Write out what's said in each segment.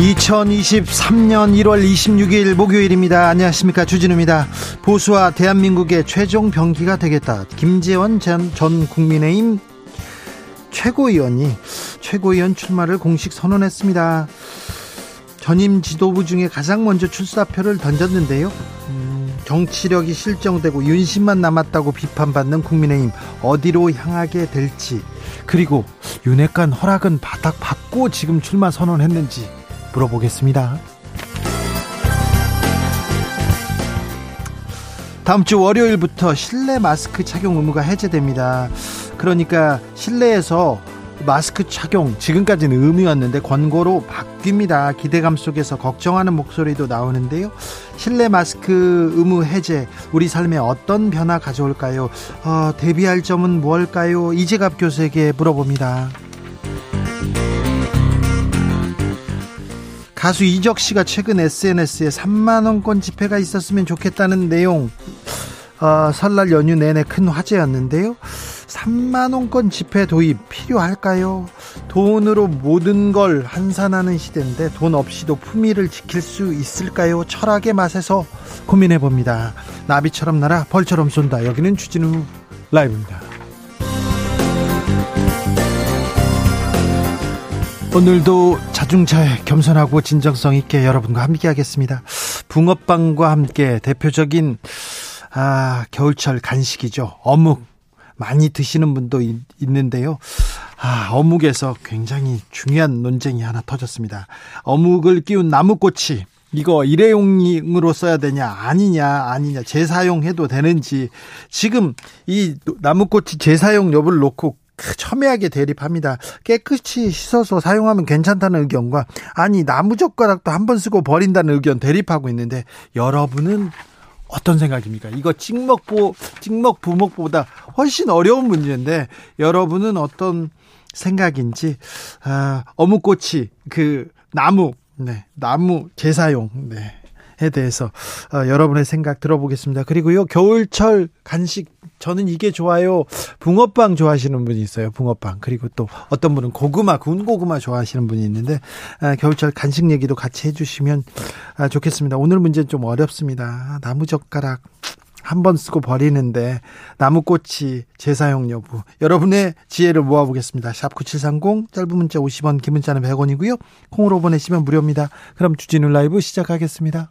2023년 1월 26일 목요일입니다. 안녕하십니까. 주진우입니다. 보수와 대한민국의 최종 병기가 되겠다. 김재원 전, 전 국민의힘 최고위원이 최고위원 출마를 공식 선언했습니다. 전임 지도부 중에 가장 먼저 출사표를 던졌는데요. 음, 정치력이 실정되고 윤심만 남았다고 비판받는 국민의힘 어디로 향하게 될지 그리고 윤핵관 허락은 바닥 받고 지금 출마 선언했는지 물어보겠습니다. 다음 주 월요일부터 실내 마스크 착용 의무가 해제됩니다. 그러니까 실내에서 마스크 착용 지금까지는 의무였는데 권고로 바뀝니다. 기대감 속에서 걱정하는 목소리도 나오는데요. 실내 마스크 의무 해제 우리 삶에 어떤 변화 가져올까요? 어, 대비할 점은 무엇일까요? 이재갑 교수에게 물어봅니다. 가수 이적 씨가 최근 SNS에 3만 원권 지폐가 있었으면 좋겠다는 내용 어, 설날 연휴 내내 큰 화제였는데요. 3만 원권 지폐 도입 필요할까요? 돈으로 모든 걸 환산하는 시대인데 돈 없이도 품위를 지킬 수 있을까요? 철학의 맛에서 고민해 봅니다. 나비처럼 날아 벌처럼 쏜다. 여기는 추진우 라이브입니다. 오늘도 자중차에 겸손하고 진정성 있게 여러분과 함께 하겠습니다. 붕어빵과 함께 대표적인 아, 겨울철 간식이죠. 어묵 많이 드시는 분도 있, 있는데요. 아, 어묵에서 굉장히 중요한 논쟁이 하나 터졌습니다. 어묵을 끼운 나무꽃이 이거 일회용으로 써야 되냐 아니냐 아니냐 재사용해도 되는지 지금 이 나무꽃이 재사용 여부를 놓고 첨예하게 대립합니다. 깨끗이 씻어서 사용하면 괜찮다는 의견과 아니 나무젓가락도 한 번 쓰고 버린다는 의견 대립하고 있는데 여러분은 어떤 생각입니까? 이거 찍먹보 찍먹 부먹보다 훨씬 어려운 문제인데 여러분은 어떤 생각인지 아, 어묵꼬치 그 나무 네 나무 재사용 네. 에 대해서 어, 여러분의 생각 들어보겠습니다. 그리고요 겨울철 간식 저는 이게 좋아요. 붕어빵 좋아하시는 분이 있어요. 붕어빵. 그리고 또 어떤 분은 고구마, 구운 고구마 좋아하시는 분이 있는데 아, 겨울철 간식 얘기도 같이 해주시면 아, 좋겠습니다. 오늘 문제는 좀 어렵습니다. 나무젓가락 한 번 쓰고 버리는데 나무꽃이 재사용 여부 여러분의 지혜를 모아보겠습니다. 샵 9730 짧은 문자 50원 긴 문자는 100원이고요. 콩으로 보내시면 무료입니다. 그럼 주진우 라이브 시작하겠습니다.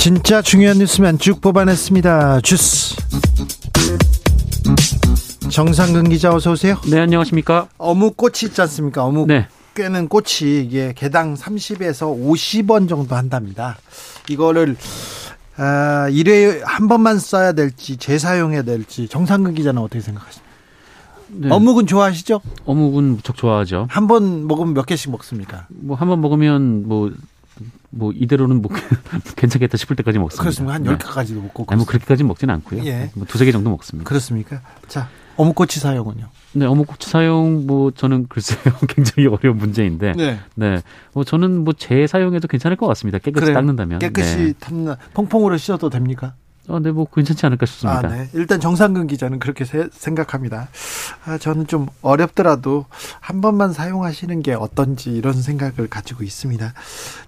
진짜 중요한 뉴스만 쭉 뽑아냈습니다. 주스. 정상근 기자 어서 오세요. 네, 안녕하십니까? 어묵꽃이 있지 않습니까? 어묵 네. 꿰는 꽃이 이게 개당 30에서 50원 정도 한답니다. 이거를 아, 일회 한 번만 써야 될지 재사용해야 될지 정상근 기자는 어떻게 생각하십니까? 네. 어묵은 좋아하시죠? 어묵은 무척 좋아하죠. 한 번 먹으면 몇 개씩 먹습니까? 뭐 한 번 먹으면 뭐 뭐 이대로는 뭐 괜찮겠다 싶을 때까지 먹습니다. 그렇습니다. 한 10개까지도 먹고. 아니, 뭐 그렇게까지 먹지는 않고요. 예. 뭐 두세 개 정도 먹습니다. 그렇습니까? 자, 어묵꼬치 사용은요? 네, 어묵꼬치 사용 뭐 저는 글쎄요. 굉장히 어려운 문제인데. 네. 네. 뭐 저는 뭐 재사용해도 괜찮을 것 같습니다. 깨끗이 그래요. 닦는다면. 깨끗이 네. 탐나 퐁퐁으로 씻어도 됩니까? 어, 네, 뭐 괜찮지 않을까 싶습니다. 아, 네. 일단 정상근 기자는 그렇게 세, 생각합니다. 아, 저는 좀 어렵더라도 한 번만 사용하시는 게 어떤지 이런 생각을 가지고 있습니다.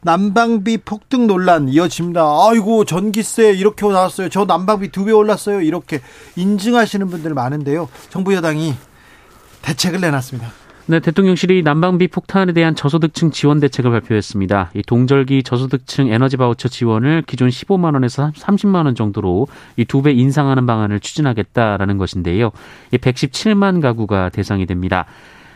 난방비 폭등 논란 이어집니다. 아이고 전기세 이렇게 나왔어요. 저 난방비 두 배 올랐어요. 이렇게 인증하시는 분들 많은데요. 정부 여당이 대책을 내놨습니다. 네, 대통령실이 난방비 폭탄에 대한 저소득층 지원 대책을 발표했습니다. 이 동절기 저소득층 에너지 바우처 지원을 기존 15만 원에서 30만 원 정도로 이 두 배 인상하는 방안을 추진하겠다라는 것인데요. 이 117만 가구가 대상이 됩니다.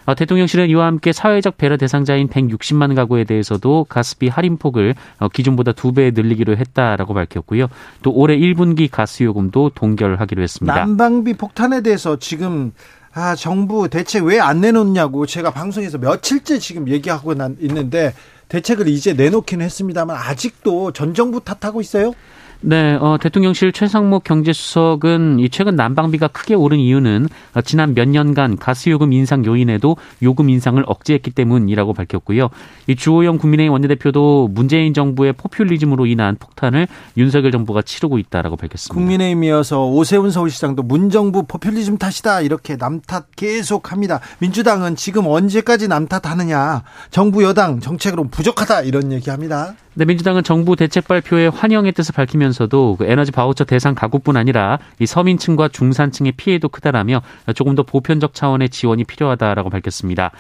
어, 대통령실은 이와 함께 사회적 배려 대상자인 160만 가구에 대해서도 가스비 할인폭을 어, 기존보다 두 배 늘리기로 했다라고 밝혔고요. 또 올해 1분기 가스 요금도 동결하기로 했습니다. 난방비 폭탄에 대해서 지금 아, 정부 대책 왜 안 내놓냐고 제가 방송에서 며칠째 지금 얘기하고 있는데 대책을 이제 내놓기는 했습니다만 아직도 전 정부 탓하고 있어요? 네, 어, 대통령실 최상목 경제수석은 이 최근 난방비가 크게 오른 이유는 어, 지난 몇 년간 가스요금 인상 요인에도 요금 인상을 억제했기 때문이라고 밝혔고요. 이 주호영 국민의힘 원내대표도 문재인 정부의 포퓰리즘으로 인한 폭탄을 윤석열 정부가 치르고 있다라고 밝혔습니다. 국민의힘이어서 오세훈 서울시장도 문정부 포퓰리즘 탓이다 이렇게 남탓 계속합니다. 민주당은 지금 언제까지 남탓하느냐? 정부 여당 정책으로 부족하다 이런 얘기합니다. 네, 민주당은 정부 대책 발표에 환영의 뜻을 밝히면서도 그 에너지 바우처 대상 가구뿐 아니라 이 서민층과 중산층의 피해도 크다라며 조금 더 보편적 차원의 지원이 필요하다라고 밝혔습니다.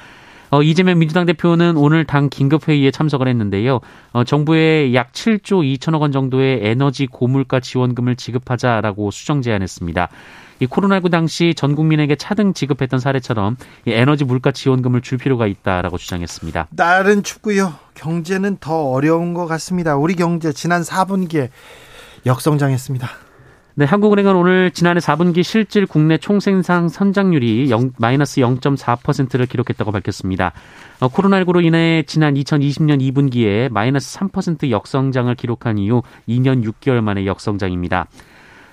어, 이재명 민주당 대표는 오늘 당 긴급회의에 참석을 했는데요. 어, 정부에 약 7조 2천억 원 정도의 에너지 고물가 지원금을 지급하자라고 수정 제안했습니다. 이 코로나19 당시 전 국민에게 차등 지급했던 사례처럼 이 에너지 물가 지원금을 줄 필요가 있다라고 주장했습니다. 날은 춥고요. 경제는 더 어려운 것 같습니다. 우리 경제 지난 4분기에 역성장했습니다. 네, 한국은행은 오늘 지난해 4분기 실질 국내 총생산 선장률이 0, 마이너스 0.4%를 기록했다고 밝혔습니다. 어, 코로나19로 인해 지난 2020년 2분기에 마이너스 3% 역성장을 기록한 이후 2년 6개월 만에 역성장입니다.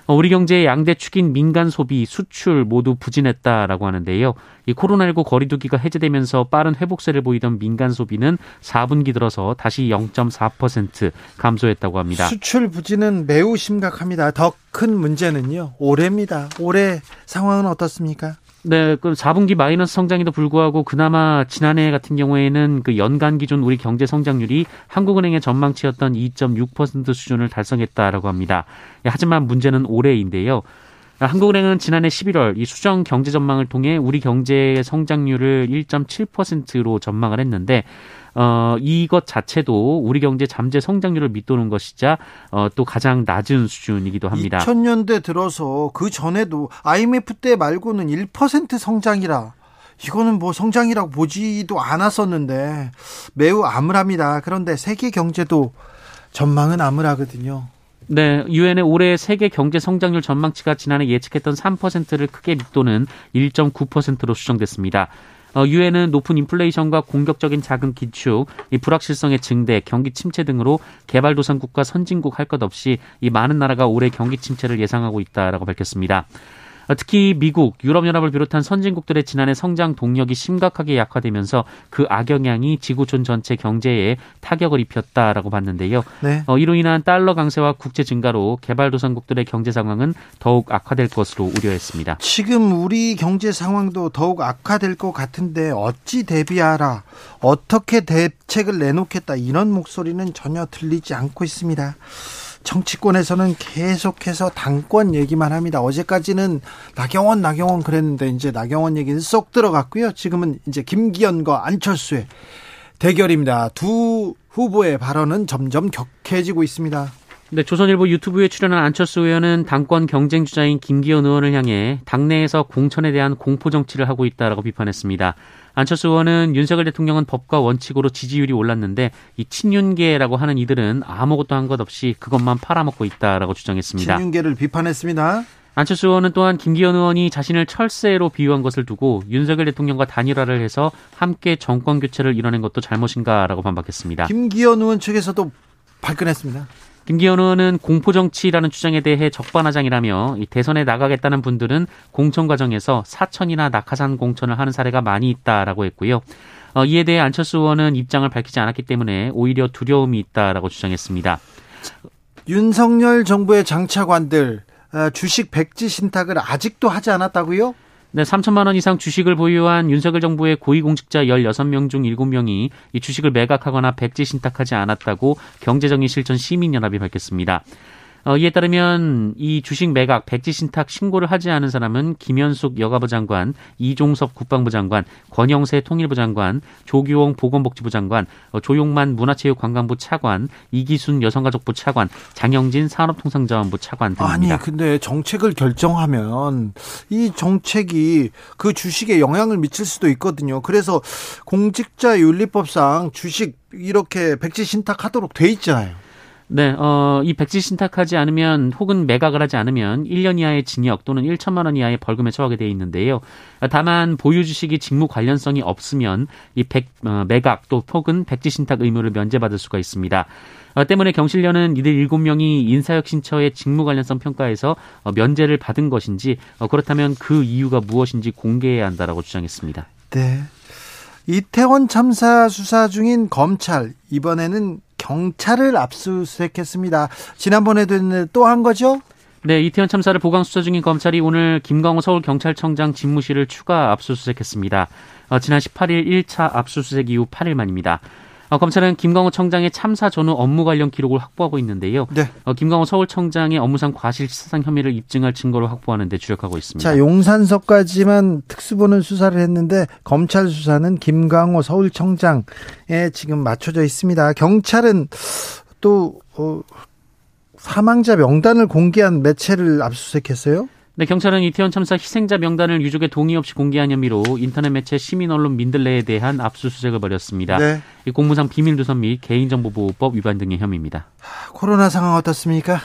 어, 우리 경제의 양대 축인 민간 소비, 수출 모두 부진했다라고 하는데요. 이 코로나19 거리두기가 해제되면서 빠른 회복세를 보이던 민간 소비는 4분기 들어서 다시 0.4% 감소했다고 합니다. 수출 부진은 매우 심각합니다. 더 큰 문제는요. 올해입니다. 올해 상황은 어떻습니까? 네, 그 4분기 마이너스 성장에도 불구하고 그나마 지난해 같은 경우에는 그 연간 기준 우리 경제 성장률이 한국은행의 전망치였던 2.6% 수준을 달성했다라고 합니다. 예, 하지만 문제는 올해인데요. 한국은행은 지난해 11월 이 수정 경제 전망을 통해 우리 경제의 성장률을 1.7%로 전망을 했는데 어, 이것 자체도 우리 경제 잠재 성장률을 밑도는 것이자 어, 또 가장 낮은 수준이기도 합니다. 2000년대 들어서 그 전에도 IMF 때 말고는 1% 성장이라 이거는 뭐 성장이라고 보지도 않았었는데 매우 암울합니다. 그런데 세계 경제도 전망은 암울하거든요. 네, 유엔의 올해 세계 경제 성장률 전망치가 지난해 예측했던 3%를 크게 밑도는 1.9%로 수정됐습니다. 어, 유엔은 높은 인플레이션과 공격적인 자금 기축, 이 불확실성의 증대, 경기 침체 등으로 개발도상국과 선진국 할 것 없이 이 많은 나라가 올해 경기 침체를 예상하고 있다라고 밝혔습니다. 어, 특히 미국, 유럽연합을 비롯한 선진국들의 지난해 성장 동력이 심각하게 약화되면서 그 악영향이 지구촌 전체 경제에 타격을 입혔다라고 봤는데요. 네. 어, 이로 인한 달러 강세와 국제 증가로 개발도상국들의 경제 상황은 더욱 악화될 것으로 우려했습니다. 지금 우리 경제 상황도 더욱 악화될 것 같은데 어찌 대비하라, 어떻게 대책을 내놓겠다 이런 목소리는 전혀 들리지 않고 있습니다. 정치권에서는 계속해서 당권 얘기만 합니다. 어제까지는 나경원, 나경원 그랬는데 이제 나경원 얘기는 쏙 들어갔고요. 지금은 이제 김기현과 안철수의 대결입니다. 두 후보의 발언은 점점 격해지고 있습니다. 네, 조선일보 유튜브에 출연한 안철수 의원은 당권 경쟁 주자인 김기현 의원을 향해 당내에서 공천에 대한 공포 정치를 하고 있다라고 비판했습니다. 안철수 의원은 윤석열 대통령은 법과 원칙으로 지지율이 올랐는데 이 친윤계라고 하는 이들은 아무것도 한 것 없이 그것만 팔아먹고 있다라고 주장했습니다. 친윤계를 비판했습니다. 안철수 의원은 또한 김기현 의원이 자신을 철새로 비유한 것을 두고 윤석열 대통령과 단일화를 해서 함께 정권 교체를 이뤄낸 것도 잘못인가라고 반박했습니다. 김기현 의원 측에서도 발끈했습니다. 김기현 의원은 공포정치라는 주장에 대해 적반하장이라며 이 대선에 나가겠다는 분들은 공천 과정에서 사천이나 낙하산 공천을 하는 사례가 많이 있다라고 했고요. 어, 이에 대해 안철수 의원은 입장을 밝히지 않았기 때문에 오히려 두려움이 있다라고 주장했습니다. 윤석열 정부의 장차관들 어, 주식 백지 신탁을 아직도 하지 않았다고요? 네, 3천만 원 이상 주식을 보유한 윤석열 정부의 고위공직자 16명 중 7명이 이 주식을 매각하거나 백지 신탁하지 않았다고 경제정의 실천 시민연합이 밝혔습니다. 어, 이에 따르면 이 주식 매각 백지 신탁 신고를 하지 않은 사람은 김현숙 여가부 장관, 이종섭 국방부 장관, 권영세 통일부 장관, 조규홍 보건복지부 장관, 어, 조용만 문화체육관광부 차관, 이기순 여성가족부 차관, 장영진 산업통상자원부 차관 등입니다. 아니 근데 정책을 결정하면 이 정책이 그 주식에 영향을 미칠 수도 있거든요. 그래서 공직자 윤리법상 주식 이렇게 백지 신탁하도록 돼 있잖아요. 네, 어, 이 백지 신탁하지 않으면 혹은 매각을 하지 않으면 1년 이하의 징역 또는 1천만 원 이하의 벌금에 처하게 되어 있는데요. 다만 보유 주식이 직무 관련성이 없으면 이 백, 어, 매각 또 혹은 백지 신탁 의무를 면제받을 수가 있습니다. 어, 때문에 경실련은 이들 7명이 인사혁신처의 직무 관련성 평가에서 어, 면제를 받은 것인지 어, 그렇다면 그 이유가 무엇인지 공개해야 한다라고 주장했습니다. 네. 이태원 참사 수사 중인 검찰 이번에는 경찰을 압수수색했습니다. 지난번에도 했는데 또 한 거죠? 네, 이태원 참사를 보강 수사 중인 검찰이 오늘 김광호 서울경찰청장 집무실을 추가 압수수색했습니다. 어, 지난 18일 1차 압수수색 이후 8일 만입니다. 어, 검찰은 김광호 청장의 참사 전후 업무 관련 기록을 확보하고 있는데요. 네. 어, 김광호 서울청장의 업무상 과실치사상 혐의를 입증할 증거를 확보하는 데 주력하고 있습니다. 자, 용산서까지만 특수본을 수사를 했는데 검찰 수사는 김광호 서울청장에 지금 맞춰져 있습니다. 경찰은 또 어, 사망자 명단을 공개한 매체를 압수수색했어요? 네, 경찰은 이태원 참사 희생자 명단을 유족의 동의 없이 공개한 혐의로 인터넷 매체 시민 언론 민들레에 대한 압수수색을 벌였습니다. 네. 이 공무상 비밀 누설 및 개인정보보호법 위반 등의 혐의입니다. 코로나 상황 어떻습니까?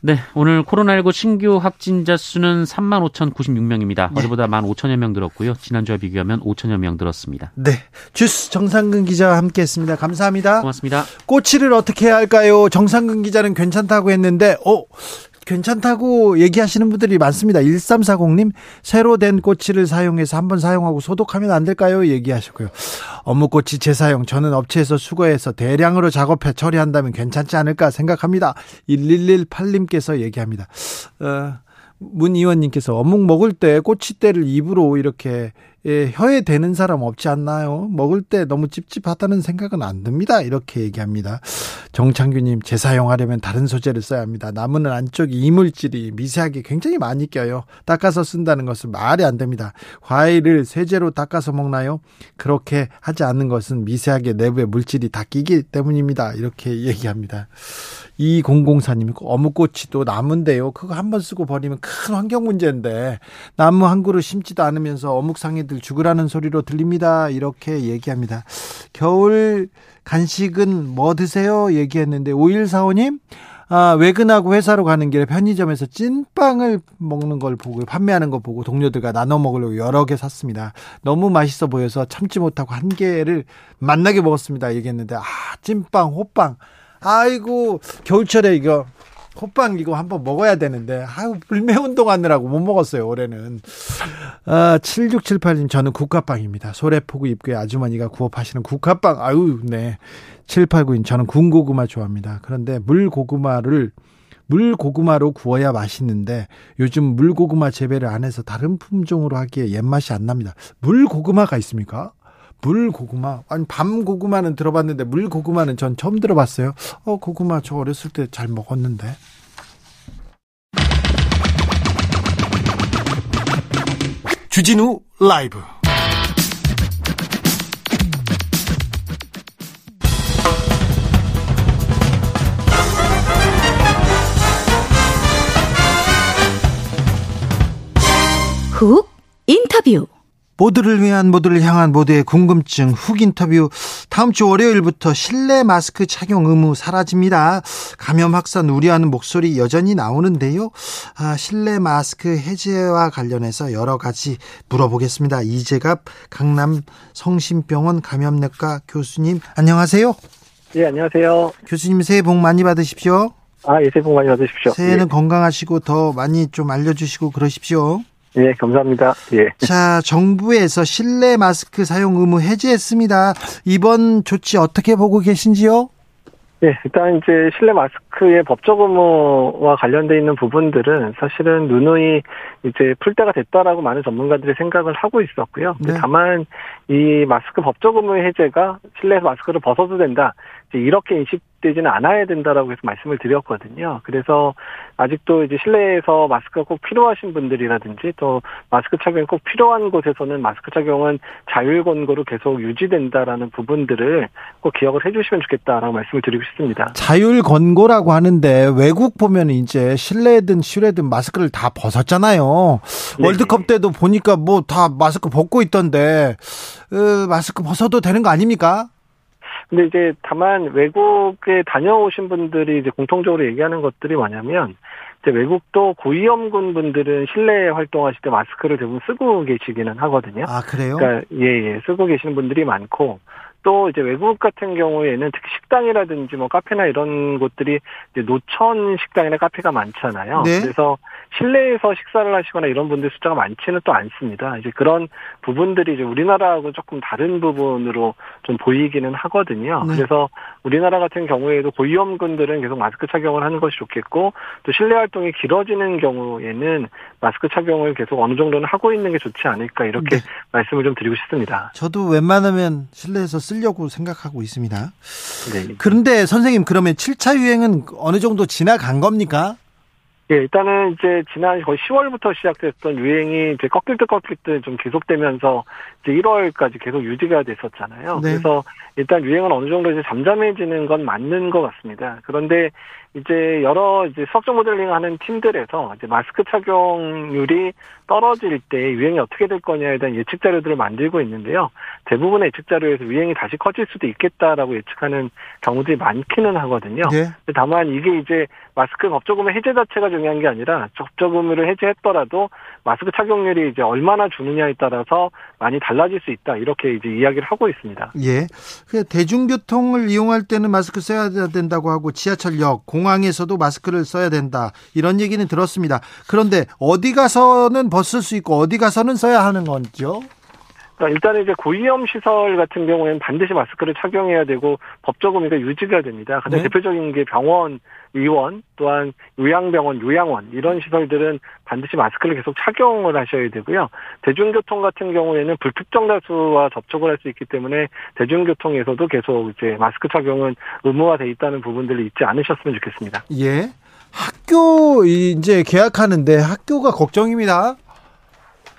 네, 오늘 코로나19 신규 확진자 수는 3만 5,096명입니다. 네. 어제보다 1만 5천여 명 늘었고요. 지난주와 비교하면 5천여 명 늘었습니다. 네, 주스 정상근 기자와 함께했습니다. 감사합니다. 고맙습니다. 꼬치를 어떻게 해야 할까요? 정상근 기자는 괜찮다고 했는데, 어, 괜찮다고 얘기하시는 분들이 많습니다. 1340님, 새로 된 꼬치를 사용해서 한번 사용하고 소독하면 안 될까요? 얘기하셨고요. 업무꼬치 재사용, 저는 업체에서 수거해서 대량으로 작업해 처리한다면 괜찮지 않을까 생각합니다. 1118님께서 얘기합니다. 어, 문 의원님께서 어묵 먹을 때 꼬치대를 입으로 이렇게 예, 혀에 대는 사람 없지 않나요? 먹을 때 너무 찝찝하다는 생각은 안 듭니다. 이렇게 얘기합니다. 정창규님, 재사용하려면 다른 소재를 써야 합니다. 나무는 안쪽에 이물질이 미세하게 굉장히 많이 껴요. 닦아서 쓴다는 것은 말이 안 됩니다. 과일을 세제로 닦아서 먹나요? 그렇게 하지 않는 것은 미세하게 내부에 물질이 다 끼기 때문입니다. 이렇게 얘기합니다. 2004님, 어묵꼬치 도 나무인데요. 그거 한 번 쓰고 버리면 큰 환경 문제인데, 나무 한 그루 심지도 않으면서 어묵상 이들 죽으라는 소리로 들립니다. 이렇게 얘기합니다. 겨울 간식은 뭐 드세요? 얘기했는데, 5145님, 아, 외근하고 회사로 가는 길에 편의점에서 찐빵을 먹는 걸 보고 판매하는 거 보고 동료들과 나눠 먹으려고 여러 개 샀습니다. 너무 맛있어 보여서 참지 못하고 한 개를 만나게 먹었습니다. 얘기했는데 아, 찐빵, 호빵. 아이고 겨울철에 이거 호빵 이거 한번 먹어야 되는데 아유 불매 운동하느라고 못 먹었어요 올해는. 아 7678님 저는 국화빵입니다. 소래포구 입구에 아주머니가 구워 파시는 국화빵. 아유 네. 7892님 저는 군고구마 좋아합니다. 그런데 물고구마를 물고구마로 구워야 맛있는데 요즘 물고구마 재배를 안 해서 다른 품종으로 하기에 옛맛이 안 납니다. 물고구마가 있습니까? 물 고구마 아니 밤 고구마는 들어봤는데 물 고구마는 전 처음 들어봤어요. 어 고구마 저 어렸을 때 잘 먹었는데. 주진우 라이브 훅 인터뷰 모두를 위한 모두를 향한 모두의 궁금증 훅 인터뷰 다음 주 월요일부터 실내 마스크 착용 의무 사라집니다. 감염 확산 우려하는 목소리 여전히 나오는데요. 아, 실내 마스크 해제와 관련해서 여러 가지 물어보겠습니다. 이재갑 강남 성심병원 감염내과 교수님 안녕하세요. 예, 안녕하세요. 교수님 새해 복 많이 받으십시오. 아, 예, 새해 복 많이 받으십시오. 새해는 예. 건강하시고 더 많이 좀 알려주시고 그러십시오. 예, 감사합니다. 예. 자, 정부에서 실내 마스크 사용 의무 해제했습니다. 이번 조치 어떻게 보고 계신지요? 네, 일단 이제 실내 마스크의 법적 의무와 관련돼 있는 부분들은 사실은 누누이 이제 풀 때가 됐다라고 많은 전문가들이 생각을 하고 있었고요. 네. 다만 이 마스크 법적 의무 해제가 실내에서 마스크를 벗어도 된다. 이렇게 인식되지는 않아야 된다라고 해서 말씀을 드렸거든요. 그래서 아직도 이제 실내에서 마스크가 꼭 필요하신 분들이라든지 또 마스크 착용이 꼭 필요한 곳에서는 마스크 착용은 자율 권고로 계속 유지된다라는 부분들을 꼭 기억을 해주시면 좋겠다라고 말씀을 드리고 싶습니다. 자율 권고라고 하는데 외국 보면 이제 실내든 실외든 마스크를 다 벗었잖아요. 네. 월드컵 때도 보니까 뭐 다 마스크 벗고 있던데 으, 마스크 벗어도 되는 거 아닙니까? 근데 이제 다만 외국에 다녀오신 분들이 이제 공통적으로 얘기하는 것들이 뭐냐면 이제 외국도 고위험군 분들은 실내 활동하실 때 마스크를 대부분 쓰고 계시기는 하거든요. 아 그래요? 그러니까 예, 예, 쓰고 계시는 분들이 많고 또 이제 외국 같은 경우에는 특히 식당이라든지 뭐 카페나 이런 곳들이 이제 노천 식당이나 카페가 많잖아요. 네. 그래서 실내에서 식사를 하시거나 이런 분들 숫자가 많지는 또 않습니다. 이제 그런 부분들이 이제 우리나라하고 조금 다른 부분으로 좀 보이기는 하거든요. 네. 그래서 우리나라 같은 경우에도 고위험군들은 계속 마스크 착용을 하는 것이 좋겠고 또 실내 활동이 길어지는 경우에는 마스크 착용을 계속 어느 정도는 하고 있는 게 좋지 않을까 이렇게 네. 말씀을 좀 드리고 싶습니다. 저도 웬만하면 실내에서 쓰려고 생각하고 있습니다. 네. 그런데 선생님 그러면 7차 유행은 어느 정도 지나간 겁니까? 예, 일단은 이제 지난 거의 10월부터 시작됐던 유행이 이제 꺾일 듯 꺾일 듯 좀 계속되면서 이제 1월까지 계속 유지가 됐었잖아요. 네. 그래서 일단 유행은 어느 정도 이제 잠잠해지는 건 맞는 것 같습니다. 그런데 이제 여러 이제 수학적 모델링 하는 팀들에서 이제 마스크 착용률이 떨어질 때 유행이 어떻게 될 거냐에 대한 예측 자료들을 만들고 있는데요. 대부분의 예측 자료에서 유행이 다시 커질 수도 있겠다라고 예측하는 경우들이 많기는 하거든요. 네. 다만 이게 이제 마스크 법적의무 해제 자체가 중요한 게 아니라 법적의무를 해제했더라도 마스크 착용률이 이제 얼마나 주느냐에 따라서 많이 달라질 수 있다 이렇게 이제 이야기를 하고 있습니다. 예. 그 대중교통을 이용할 때는 마스크 써야 된다고 하고 지하철역, 공 항에서도 마스크를 써야 된다. 이런 얘기는 들었습니다. 그런데 어디 가서는 벗을 수 있고 어디 가서는 써야 하는? 그러니까 일단은 이제 고위험 시설 같은 경우에는 반드시 마스크를 착용해야 되고 법적 의미가 유지가 됩니다. 가장 네. 대표적인 게 병원, 의원, 또한 요양병원, 요양원 이런 시설들은 반드시 마스크를 계속 착용을 하셔야 되고요. 대중교통 같은 경우에는 불특정 다수와 접촉을 할 수 있기 때문에 대중교통에서도 계속 이제 마스크 착용은 의무화돼 있다는 부분들이 있지 않으셨으면 좋겠습니다. 예. 학교 이제 개학하는데 학교가 걱정입니다.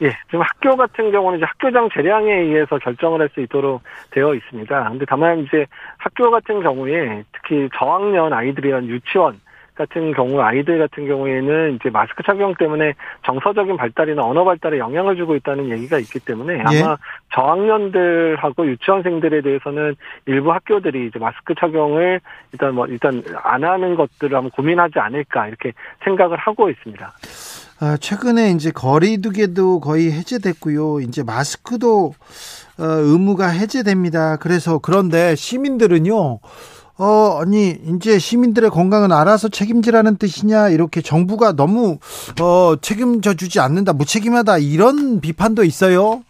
예, 지금 학교 같은 경우는 이제 학교장 재량에 의해서 결정을 할 수 있도록 되어 있습니다. 근데 다만 이제 학교 같은 경우에 특히 저학년 아이들이란 유치원 같은 경우 아이들 같은 경우에는 이제 마스크 착용 때문에 정서적인 발달이나 언어 발달에 영향을 주고 있다는 얘기가 있기 때문에 아마 예. 저학년들하고 유치원생들에 대해서는 일부 학교들이 이제 마스크 착용을 일단 뭐 일단 안 하는 것들을 한번 고민하지 않을까 이렇게 생각을 하고 있습니다. 아, 최근에 이제 거리두기도 거의 해제됐고요. 이제 마스크도 어, 의무가 해제됩니다. 그래서 그런데 시민들은요. 어, 아니, 이제 시민들의 건강은 알아서 책임지라는 뜻이냐, 이렇게 정부가 너무, 어, 책임져 주지 않는다, 무책임하다, 이런 비판도 있어요.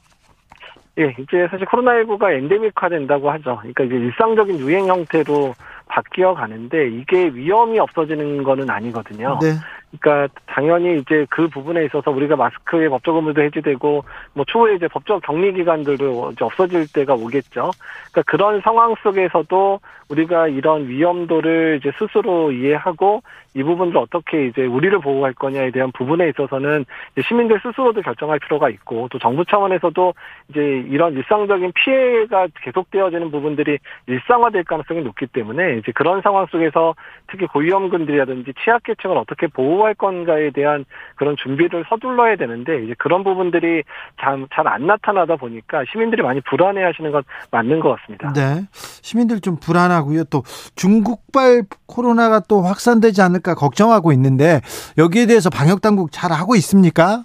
예, 이제 사실 코로나19가 엔데믹화 된다고 하죠. 그러니까 이제 일상적인 유행 형태로 바뀌어 가는데 이게 위험이 없어지는 거는 아니거든요. 네. 그러니까 당연히 이제 그 부분에 있어서 우리가 마스크의 법적 의무도 해제되고 뭐 추후에 이제 법적 격리 기간들도 이제 없어질 때가 오겠죠. 그러니까 그런 상황 속에서도 우리가 이런 위험도를 이제 스스로 이해하고 이 부분을 어떻게 이제 우리를 보호할 거냐에 대한 부분에 있어서는 시민들 스스로도 결정할 필요가 있고 또 정부 차원에서도 이제 이런 일상적인 피해가 계속되어지는 부분들이 일상화될 가능성이 높기 때문에 이제 그런 상황 속에서 특히 고위험군들이라든지 취약계층을 어떻게 보호 할 건가에 대한 그런 준비를 서둘러야 되는데 이제 그런 부분들이 잘 안 나타나다 보니까 시민들이 많이 불안해하시는 건 맞는 것 같습니다. 네. 시민들 좀 불안하고요. 또 중국발 코로나가 또 확산되지 않을까 걱정하고 있는데 여기에 대해서 방역 당국 잘 하고 있습니까?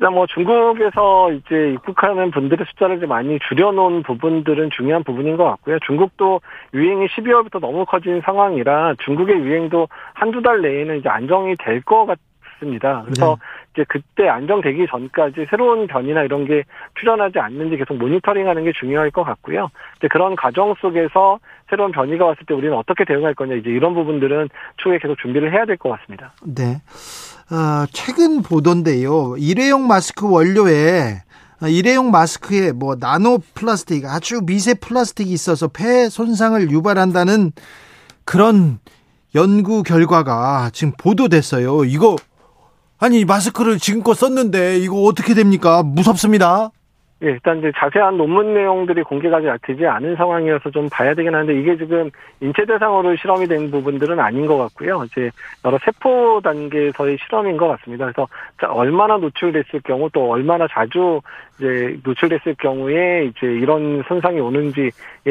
그다음 뭐 중국에서 이제 입국하는 분들의 숫자를 좀 많이 줄여놓은 부분들은 중요한 부분인 것 같고요. 중국도 유행이 12월부터 너무 커진 상황이라 중국의 유행도 한두 달 내에는 이제 안정이 될 것 같 습니다. 그래서 네. 이제 그때 안정되기 전까지 새로운 변이나 이런 게 출현하지 않는지 계속 모니터링하는 게 중요할 것 같고요. 이제 그런 과정 속에서 새로운 변이가 왔을 때 우리는 어떻게 대응할 거냐 이제 이런 부분들은 추후에 계속 준비를 해야 될 것 같습니다. 네. 어, 최근 보던데요. 일회용 마스크 원료에 어, 일회용 마스크에 뭐 나노 플라스틱 아주 미세 플라스틱이 있어서 폐 손상을 유발한다는 그런 연구 결과가 지금 보도됐어요. 이거 아니 마스크를 지금껏 썼는데 이거 어떻게 됩니까? 무섭습니다. 예, 일단 이제 자세한 논문 내용들이 공개가 되지 않은 상황이어서 좀 봐야 되긴 하는데 이게 지금 인체 대상으로 실험이 된 부분들은 아닌 것 같고요. 이제 여러 세포 단계에서의 실험인 것 같습니다. 그래서 얼마나 노출됐을 경우 또 얼마나 자주 이제 노출됐을 경우에 이제 이런 손상이 오는지에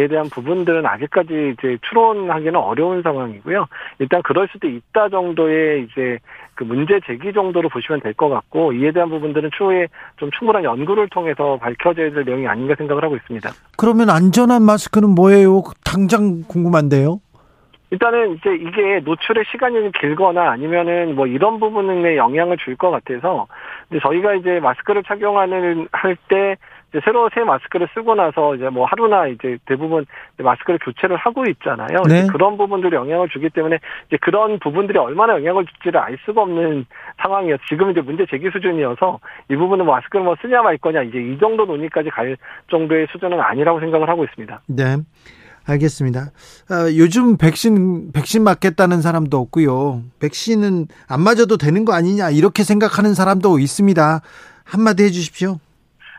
대한 부분들은 아직까지 이제 추론하기는 어려운 상황이고요. 일단 그럴 수도 있다 정도의 이제 그 문제 제기 정도로 보시면 될 것 같고 이에 대한 부분들은 추후에 좀 충분한 연구를 통해서 밝 혀져야 될 내용이 아닌가 생각을 하고 있습니다. 그러면 안전한 마스크는 뭐예요? 당장 궁금한데요. 일단은 이제 이게 노출의 시간이 길거나 아니면은 뭐 이런 부분에 영향을 줄 것 같아서 이제 저희가 이제 마스크를 착용하는 할 때 이제 새로 새 마스크를 쓰고 나서 이제 뭐 하루나 이제 대부분 마스크를 교체를 하고 있잖아요. 네. 그런 부분들이 영향을 주기 때문에 이제 그런 부분들이 얼마나 영향을 줄지를 알 수가 없는 상황이어서 지금 이제 문제 제기 수준이어서 이 부분은 마스크를 뭐 쓰냐 말 거냐 이제 이 정도 논의까지 갈 정도의 수준은 아니라고 생각을 하고 있습니다. 네. 알겠습니다. 어, 요즘 백신 백신 맞겠다는 사람도 없고요. 백신은 안 맞아도 되는 거 아니냐 이렇게 생각하는 사람도 있습니다. 한마디 해주십시오.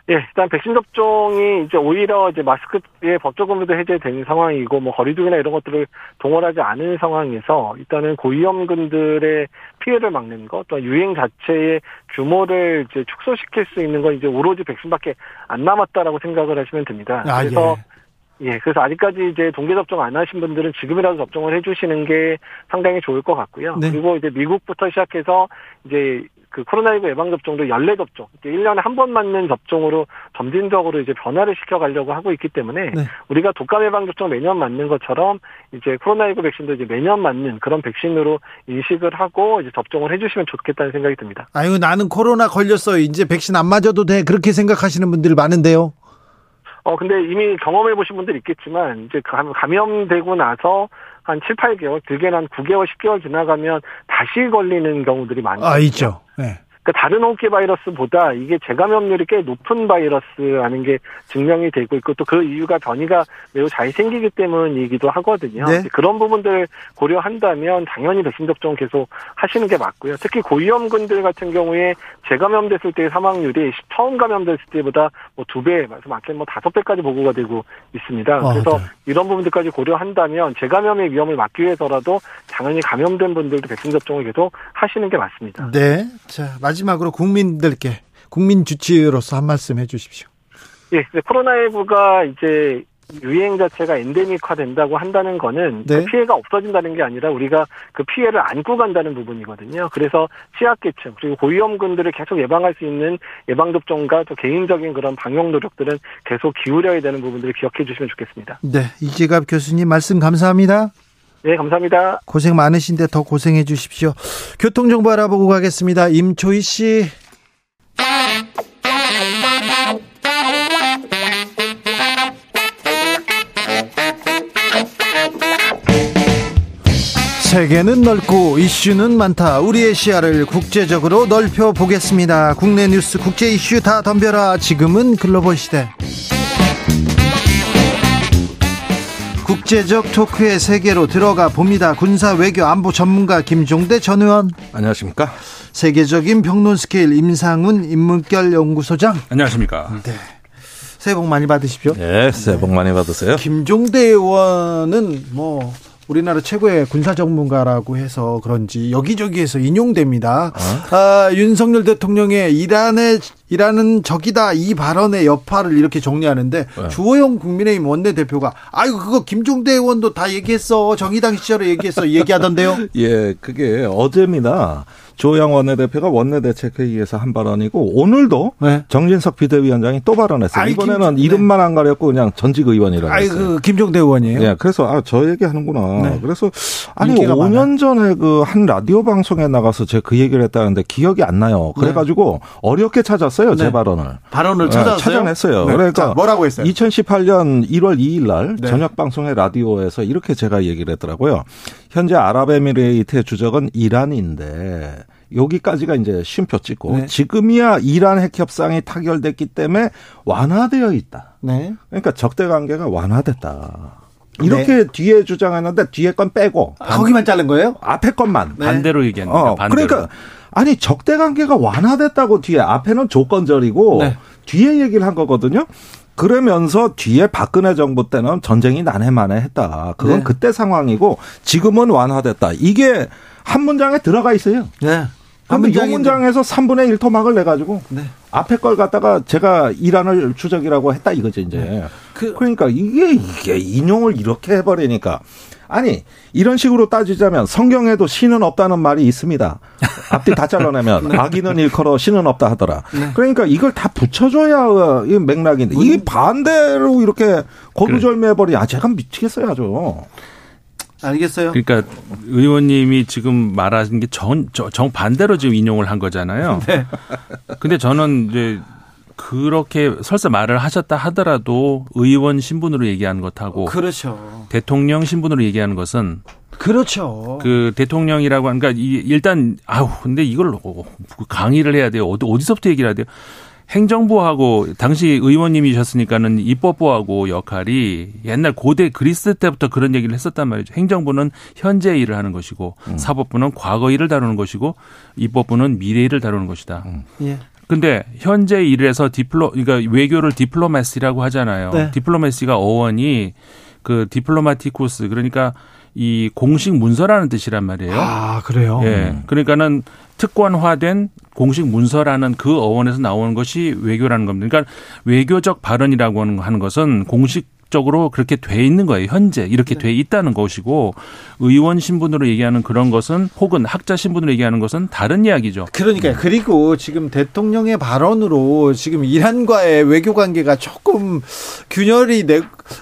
예, 일단 백신 접종이 이제 오히려 이제 마스크의 법적 의무도 해제되는 상황이고 뭐 거리두기나 이런 것들을 동원하지 않은 상황에서 일단은 고위험군들의 피해를 막는 것, 또 유행 자체의 규모를 이제 축소시킬 수 있는 건 이제 오로지 백신밖에 안 남았다라고 생각을 하시면 됩니다. 아, 그래서 예. 예, 그래서 아직까지 이제 동계 접종 안 하신 분들은 지금이라도 접종을 해주시는 게 상당히 좋을 것 같고요. 네. 그리고 이제 미국부터 시작해서 이제 그 코로나19 예방접종도 연례 접종, 1년에 한 번 맞는 접종으로 점진적으로 이제 변화를 시켜가려고 하고 있기 때문에 네. 우리가 독감 예방접종 매년 맞는 것처럼 이제 코로나19 백신도 이제 매년 맞는 그런 백신으로 인식을 하고 이제 접종을 해주시면 좋겠다는 생각이 듭니다. 아유, 나는 코로나 걸렸어. 이제 백신 안 맞아도 돼. 그렇게 생각하시는 분들 많은데요. 어, 근데 이미 경험해 보신 분들 있겠지만, 이제 감염되고 나서 한 7, 8개월, 길게는 한 9개월, 10개월 지나가면 다시 걸리는 경우들이 많죠. 아, 있죠. 네. 그러니까 다른 호흡기 바이러스보다 이게 재감염률이 꽤 높은 바이러스라는 게 증명이 되고 있고 또 그 이유가 변이가 매우 잘 생기기 때문이기도 하거든요. 네. 그런 부분들 고려한다면 당연히 백신 접종 계속 하시는 게 맞고요. 특히 고위험군들 같은 경우에 재감염됐을 때 사망률이 처음 감염됐을 때보다 뭐 두 배, 많게는 뭐 다섯 배까지 보고가 되고 있습니다. 아, 그래서 네. 이런 부분들까지 고려한다면 재감염의 위험을 막기 위해서라도 당연히 감염된 분들도 백신 접종을 계속 하시는 게 맞습니다. 네. 자, 마지막 으로 국민들께 국민 주치로서 한 말씀 해 주십시오. 예, 코로나19가 이제 유행 자체가 엔데믹화 된다고 한다는 거는 그 네. 그 피해가 없어진다는 게 아니라 우리가 그 피해를 안고 간다는 부분이거든요. 그래서 취약계층 그리고 고위험군들을 계속 예방할 수 있는 예방접종과 또 개인적인 그런 방역 노력들은 계속 기울여야 되는 부분들을 기억해 주시면 좋겠습니다. 네, 이재갑 교수님 말씀 감사합니다. 네, 감사합니다. 고생 많으신데 더 고생해 주십시오. 교통정보 알아보고 가겠습니다. 임초희 씨. 세계는 넓고 이슈는 많다. 우리의 시야를 국제적으로 넓혀 보겠습니다. 국내 뉴스, 국제 이슈 다 덤벼라. 지금은 글로벌 시대. 국제적 토크의 세계로 들어가 봅니다. 군사 외교 안보 전문가 김종대 전 의원. 안녕하십니까? 세계적인 평론 스케일 임상훈 인문결 연구소장. 안녕하십니까? 네. 새해 복 많이 받으십시오. 네, 새해 복 많이 받으세요. 김종대 의원은 뭐 우리나라 최고의 군사 전문가라고 해서 그런지 여기저기에서 인용됩니다. 어? 아, 윤석열 대통령의 이란의 이란은 적이다 이 발언의 여파를 이렇게 정리하는데 네. 주호영 국민의힘 원내대표가 아이고 그거 김종대 의원도 다 얘기했어 정의당 시절에 얘기했어 얘기하던데요. 예, 그게 어제입니다. 조영 원내대표가 원내대책회의에서 한 발언이고 오늘도 네. 정진석 비대위원장이 또 발언했어요. 아이, 이번에는 김, 이름만 네. 안 가렸고 그냥 전직 의원이라고 아이, 했어요. 그 김종대 의원이에요. 네, 그래서 아, 저 얘기하는구나. 네. 그래서 아니 5년 많아. 전에 그 한 라디오 방송에 나가서 제가 그 얘기를 했다는데 기억이 안 나요. 네. 그래가지고 네. 어렵게 찾았어요 제 네. 발언을. 발언을 찾았어요. 찾아냈어요. 네. 그러니까 자, 뭐라고 했어요? 2018년 1월 2일 날 저녁 방송의 라디오에서 이렇게 제가 얘기를 했더라고요. 현재 아랍에미레이트의 주적은 이란인데 여기까지가 이제 쉼표 찍고 네. 지금이야 이란 핵 협상이 타결됐기 때문에 완화되어 있다. 네. 그러니까 적대 관계가 완화됐다. 이렇게 네. 뒤에 주장하는데 뒤에 건 빼고 아, 거기만 자른 거예요? 앞에 것만 네. 반대로 얘기하는 거 어, 반대로. 그러니까 아니 적대 관계가 완화됐다고 뒤에 앞에는 조건절이고 네. 뒤에 얘기를 한 거거든요. 그러면서 뒤에 박근혜 정부 때는 전쟁이 난해만해 했다. 그건 네. 그때 상황이고 지금은 완화됐다. 이게 한 문장에 들어가 있어요. 네. 근데 이 문장에서 3분의 1 토막을 내가지고 네. 앞에 걸 갖다가 제가 이란을 추적이라고 했다 이거죠 이제. 네. 그, 그러니까 이게 이게 인용을 이렇게 해버리니까 아니 이런 식으로 따지자면 성경에도 신은 없다는 말이 있습니다. 앞뒤 다 잘라내면 네. 악인은 일컬어 신은 없다 하더라. 네. 그러니까 이걸 다 붙여줘야 이 맥락인데 이게 반대로 이렇게 거두절미해버리. 아 제가 미치겠어요 아주. 알겠어요. 그러니까 의원님이 지금 말하신 게 정, 정 반대로 지금 인용을 한 거잖아요. 네. 근데 저는 이제 그렇게 설사 말을 하셨다 하더라도 의원 신분으로 얘기하는 것하고 그렇죠. 대통령 신분으로 얘기하는 것은 그렇죠. 그 대통령이라고 하니까 그러니까 일단 아우 근데 이걸 강의를 해야 돼요. 어디서부터 얘기를 해야 돼요? 행정부하고 당시 의원님이셨으니까는 입법부하고 역할이 옛날 고대 그리스 때부터 그런 얘기를 했었단 말이죠. 행정부는 현재 일을 하는 것이고 음. 사법부는 과거 일을 다루는 것이고 입법부는 미래 일을 다루는 것이다. 음. 예. 근데 현재 일에서 디플로 그러니까 외교를 디플로마시라고 하잖아요. 네. 디플로마시가 어원이 그 디플로마티쿠스 그러니까 이 공식 문서라는 뜻이란 말이에요. 아, 그래요? 예. 그러니까는 특권화된 공식 문서라는 그 어원에서 나오는 것이 외교라는 겁니다. 그러니까 외교적 발언이라고 하는 것은 공식 적으로 그렇게 돼 있는 거예요. 현재 이렇게 네. 돼 있다는 것이고 의원 신분으로 얘기하는 그런 것은 혹은 학자 신분으로 얘기하는 것은 다른 이야기죠. 그러니까 그리고 지금 대통령의 발언으로 지금 이란과의 외교 관계가 조금 균열이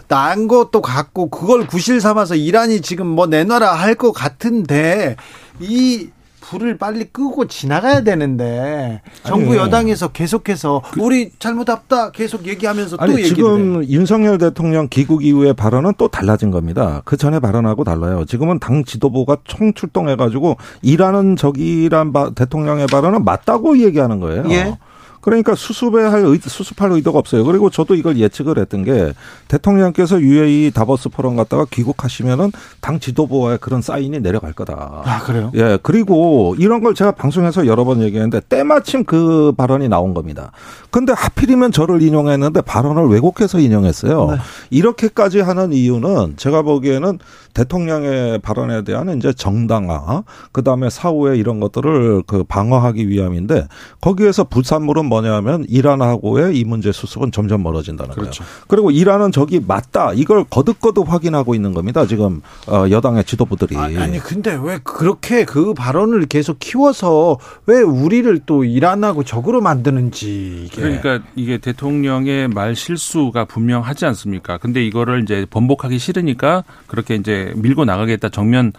난 것도 같고 그걸 구실 삼아서 이란이 지금 뭐 내놔라 할 것 같은데 이 불을 빨리 끄고 지나가야 되는데 정부 아니, 여당에서 계속해서 그, 우리 잘못했다 계속 얘기하면서 아니, 또 지금 해. 윤석열 대통령 귀국 이후의 발언은 또 달라진 겁니다. 그 전에 발언하고 달라요. 지금은 당 지도부가 총출동해가지고 일하는 적이란 대통령의 발언은 맞다고 얘기하는 거예요. 예. 그러니까 수습할 의도, 수습할 의도가 없어요. 그리고 저도 이걸 예측을 했던 게 대통령께서 UAE 다버스 포럼 갔다가 귀국하시면은 당 지도부와의 그런 사인이 내려갈 거다. 아 그래요? 예. 그리고 이런 걸 제가 방송에서 여러 번 얘기했는데 때마침 그 발언이 나온 겁니다. 근데 하필이면 저를 인용했는데 발언을 왜곡해서 인용했어요. 네. 이렇게까지 하는 이유는 제가 보기에는 대통령의 발언에 대한 이제 정당화, 그 다음에 사후에 이런 것들을 그 방어하기 위함인데 거기에서 부산물은 뭐냐면 이란하고의 이 문제 수습은 점점 멀어진다는 그렇죠. 거예요. 그리고 이란은 저기 맞다 이걸 거듭거듭 확인하고 있는 겁니다. 지금 어, 여당의 지도부들이. 아니 근데 왜 그렇게 그 발언을 계속 키워서 왜 우리를 또 이란하고 적으로 만드는지 이게. 그러니까 이게 대통령의 말 실수가 분명하지 않습니까? 근데 이거를 이제 번복하기 싫으니까 그렇게 이제 밀고 나가겠다 정면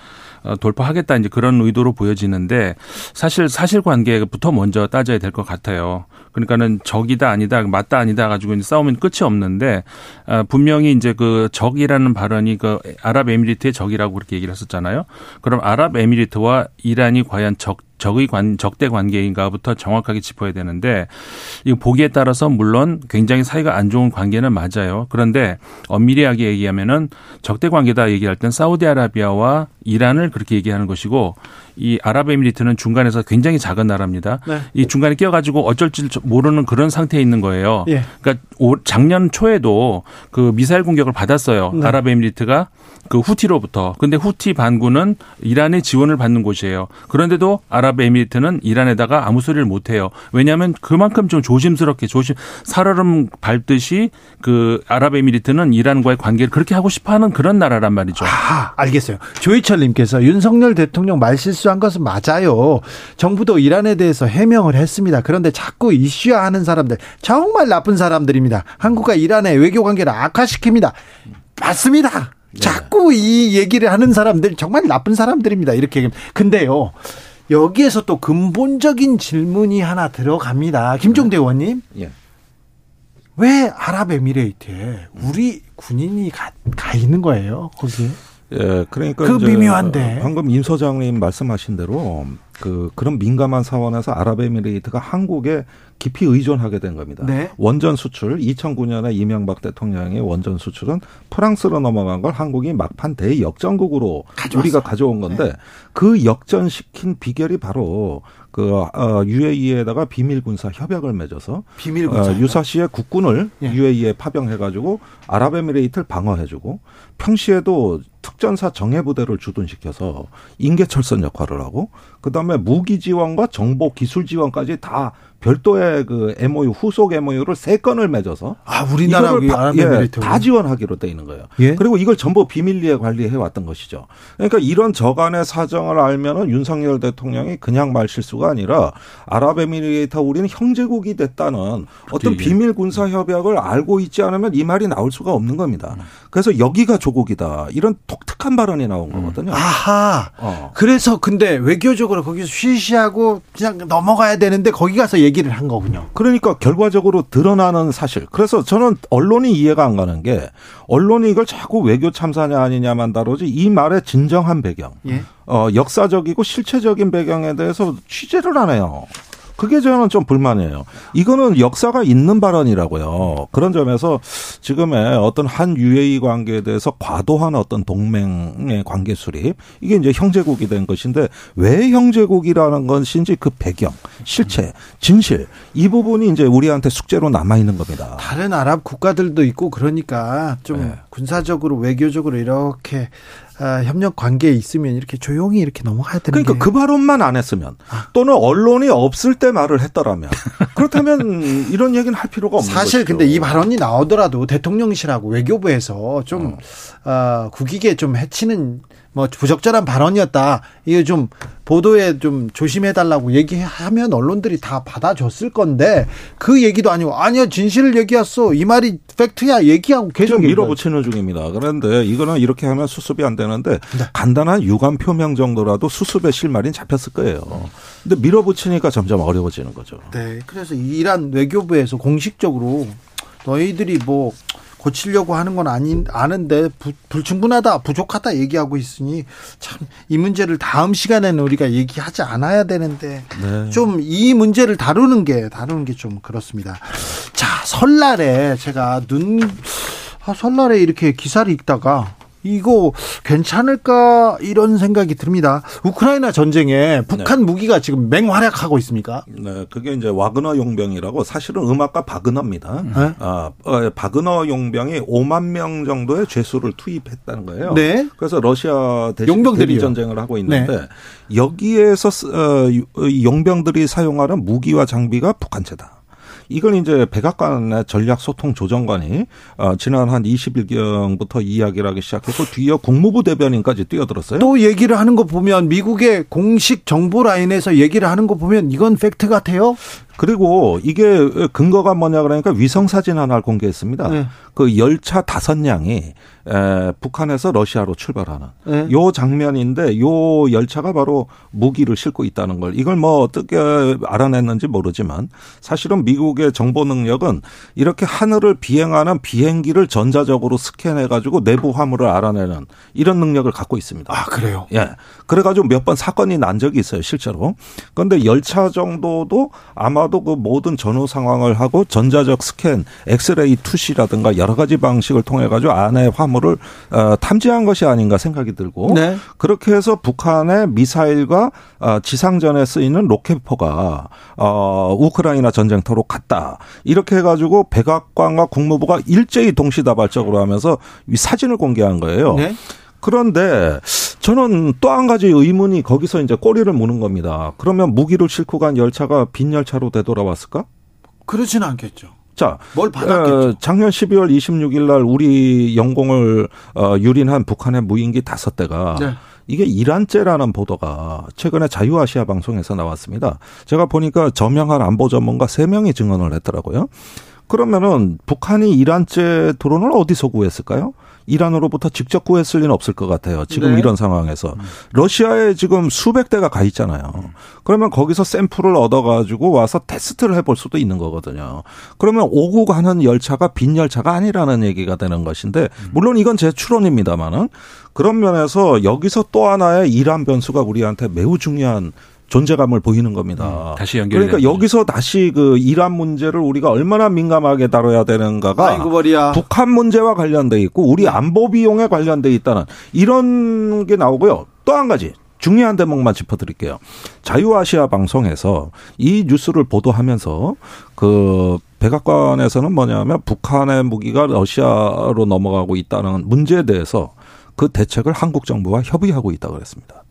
어, 돌파하겠다 이제 그런 의도로 보여지는데 사실 사실관계부터 먼저 따져야 될 것 같아요. 그러니까는 적이다 아니다 맞다 아니다 가지고 이제 싸우면 끝이 없는데 어, 분명히 이제 그 적이라는 발언이 그 아랍에미리트의 적이라고 그렇게 얘기를 했었잖아요. 그럼 아랍에미리트와 이란이 과연 적 적의 관, 적대 관계인가부터 정확하게 짚어야 되는데 이 보기에 따라서 물론 굉장히 사이가 안 좋은 관계는 맞아요. 그런데 엄밀하게 얘기하면은 적대 관계다 얘기할 땐 사우디아라비아와 이란을 그렇게 얘기하는 것이고 이 아랍에미리트는 중간에서 굉장히 작은 나라입니다. 네. 이 중간에 끼어가지고 어쩔 줄 모르는 그런 상태에 있는 거예요. 예. 그러니까 작년 초에도 그 미사일 공격을 받았어요. 네. 아랍에미리트가 그 후티로부터. 근데 후티 반군은 이란의 지원을 받는 곳이에요. 그런데도 아랍 에미리트는 이란에다가 아무 소리를 못 해요. 왜냐하면 그만큼 좀 조심스럽게 조심 살얼음 밟듯이 그 아랍에미리트는 이란과의 관계를 그렇게 하고 싶어하는 그런 나라란 말이죠. 아, 알겠어요. 조희철님께서 윤석열 대통령 말실수한 것은 맞아요. 정부도 이란에 대해서 해명을 했습니다. 그런데 자꾸 이슈화하는 사람들 정말 나쁜 사람들입니다. 한국과 이란의 외교 관계를 악화시킵니다. 맞습니다. 네. 자꾸 이 얘기를 하는 사람들 정말 나쁜 사람들입니다. 이렇게 근데요. 여기에서 또 근본적인 질문이 하나 들어갑니다. 김종대 네. 의원님. 예. 왜 아랍에미레이트에 우리 군인이 가, 가 있는 거예요? 거기에? 예, 그러니까 그 미묘한데 방금 임 소장님 말씀하신 대로 그 그런 민감한 사원에서 아랍에미레이트가 한국에 깊이 의존하게 된 겁니다. 네. 원전 수출 2009년에 이명박 대통령의 원전 수출은 프랑스로 넘어간 걸 한국이 막판 대역전국으로 가져왔어. 우리가 가져온 건데 네. 그 역전시킨 비결이 바로 그 어, UAE에다가 비밀 군사 협약을 맺어서 비밀 군사 어, 유사시에 국군을 예. UAE에 파병해 가지고 아랍에미레이트를 방어해 주고 평시에도 특전사 정예 부대를 주둔시켜서 인계철선 역할을 하고 그다음에 무기 지원과 정보 기술 지원까지 다 별도의 그 MOU 후속 MOU를 세 건을 맺어서 아 우리나라 예, 다 지원하기로 돼 있는 거예요. 예? 그리고 이걸 전부 비밀리에 관리해 왔던 것이죠. 그러니까 이런 저간의 사정을 알면은 윤석열 대통령이 그냥 말 실수가 아니라 아랍에미리트 우리는 형제국이 됐다는 어떤 비밀 군사 협약을 알고 있지 않으면 이 말이 나올 수가 없는 겁니다. 그래서 여기가 조 국이다 이런 독특한 발언이 나온 거거든요. 아하. 어. 그래서 근데 외교적으로 거기서 쉬쉬하고 그냥 넘어가야 되는데 거기 가서 얘기를 한 거군요. 그러니까 결과적으로 드러나는 사실. 그래서 저는 언론이 이해가 안 가는 게 언론이 이걸 자꾸 외교 참사냐 아니냐만 다루지 이 말의 진정한 배경. 예. 어, 역사적이고 실체적인 배경에 대해서 취재를 안 해요. 그게 저는 좀 불만이에요. 이거는 역사가 있는 발언이라고요. 그런 점에서 지금의 어떤 한 UAE 관계에 대해서 과도한 어떤 동맹의 관계 수립 이게 이제 형제국이 된 것인데 왜 형제국이라는 것인지 그 배경, 실체, 진실 이 부분이 이제 우리한테 숙제로 남아 있는 겁니다. 다른 아랍 국가들도 있고 그러니까 좀 네. 군사적으로 외교적으로 이렇게 아, 협력 관계에 있으면 이렇게 조용히 이렇게 넘어가야 되는 그러니까 그 발언만 안 했으면 아. 또는 언론이 없을 때 말을 했더라면 그렇다면 이런 얘기는 할 필요가 없는 사실 것이죠. 근데 이 발언이 나오더라도 대통령실하고 외교부에서 좀 어. 어, 국익에 좀 해치는 뭐 부적절한 발언이었다. 이게 좀 보도에 좀 조심해 달라고 얘기하면 언론들이 다 받아줬을 건데 그 얘기도 아니고 아니야 진실을 얘기했어 이 말이 팩트야 얘기하고 계속 밀어붙이는 중입니다. 그런데 이거는 이렇게 하면 수습이 안 되는데 네. 간단한 유감 표명 정도라도 수습의 실마리는 잡혔을 거예요. 근데 밀어붙이니까 점점 어려워지는 거죠. 네, 그래서 이란 외교부에서 공식적으로 너희들이 뭐 고치려고 하는 건 아닌 아는데 부, 불충분하다 부족하다 얘기하고 있으니 참 이 문제를 다음 시간에는 우리가 얘기하지 않아야 되는데 네. 좀이 문제를 다루는 게 다루는 게 좀 그렇습니다. 자 설날에 제가 눈 아, 설날에 이렇게 기사를 읽다가 이거 괜찮을까 이런 생각이 듭니다. 우크라이나 전쟁에 북한 네. 무기가 지금 맹활약하고 있습니까? 네, 그게 이제 와그너 용병이라고 사실은 음악가 바그너입니다. 네? 아, 어, 바그너 용병이 5만 명 정도의 죄수를 투입했다는 거예요. 네. 그래서 러시아 대리 전쟁을 하고 있는데 네. 여기에서 어, 용병들이 사용하는 무기와 장비가 북한제다. 이걸 이제 백악관의 전략 소통 조정관이 어, 지난 한 20일경부터 이야기를 하기 시작했고 뒤에 국무부 대변인까지 뛰어들었어요. 또 얘기를 하는 거 보면 미국의 공식 정보 라인에서 얘기를 하는 거 보면 이건 팩트 같아요. 그리고 이게 근거가 뭐냐 그러니까 위성 사진 하나를 공개했습니다. 네. 그 열차 다섯 량이 에, 북한에서 러시아로 출발하는 네. 요 장면인데 요 열차가 바로 무기를 싣고 있다는 걸 이걸 뭐 어떻게 알아냈는지 모르지만 사실은 미국의 정보 능력은 이렇게 하늘을 비행하는 비행기를 전자적으로 스캔해 가지고 내부 화물을 알아내는 이런 능력을 갖고 있습니다. 아 그래요? 예. 그래가지고 몇 번 사건이 난 적이 있어요 실제로. 그런데 열차 정도도 아마 도 그 모든 전후 상황을 하고 전자적 스캔, 엑스레이 투시라든가 여러 가지 방식을 통해 가지고 안에 화물을 어, 탐지한 것이 아닌가 생각이 들고 네. 그렇게 해서 북한의 미사일과 어, 지상전에 쓰이는 로켓포가 어, 우크라이나 전쟁터로 갔다 이렇게 해가지고 백악관과 국무부가 일제히 동시다발적으로 하면서 이 사진을 공개한 거예요. 네. 그런데 저는 또 한 가지 의문이 거기서 이제 꼬리를 무는 겁니다. 그러면 무기를 싣고 간 열차가 빈 열차로 되돌아왔을까? 그러지는 않겠죠. 자, 뭘 받았겠죠. 어, 작년 12월 26일 날 우리 영공을 어, 유린한 북한의 무인기 다섯 대가 네. 이게 이란죄라는 보도가 최근에 자유아시아 방송에서 나왔습니다. 제가 보니까 저명한 안보 전문가 3명이 증언을 했더라고요. 그러면은 북한이 이란죄 드론을 어디서 구했을까요? 이란으로부터 직접 구했을 리는 없을 것 같아요. 지금 네. 이런 상황에서 러시아에 지금 수백 대가 가 있잖아요. 그러면 거기서 샘플을 얻어 가지고 와서 테스트를 해볼 수도 있는 거거든요. 그러면 오고 가는 열차가 빈 열차가 아니라는 얘기가 되는 것인데 물론 이건 제 추론입니다만은 그런 면에서 여기서 또 하나의 이란 변수가 우리한테 매우 중요한 존재감을 보이는 겁니다. 음, 다시 연결. 그러니까 여기서 다시 그 이란 문제를 우리가 얼마나 민감하게 다뤄야 되는가가 아이고, 북한 문제와 관련돼 있고 우리 안보 비용에 관련돼 있다는 이런 게 나오고요. 또 한 가지 중요한 대목만 짚어드릴게요. 자유아시아 방송에서 이 뉴스를 보도하면서 그 백악관에서는 뭐냐면 북한의 무기가 러시아로 넘어가고 있다는 문제에 대해서 그 대책을 한국 정부와 협의하고 있다고 그랬습니다.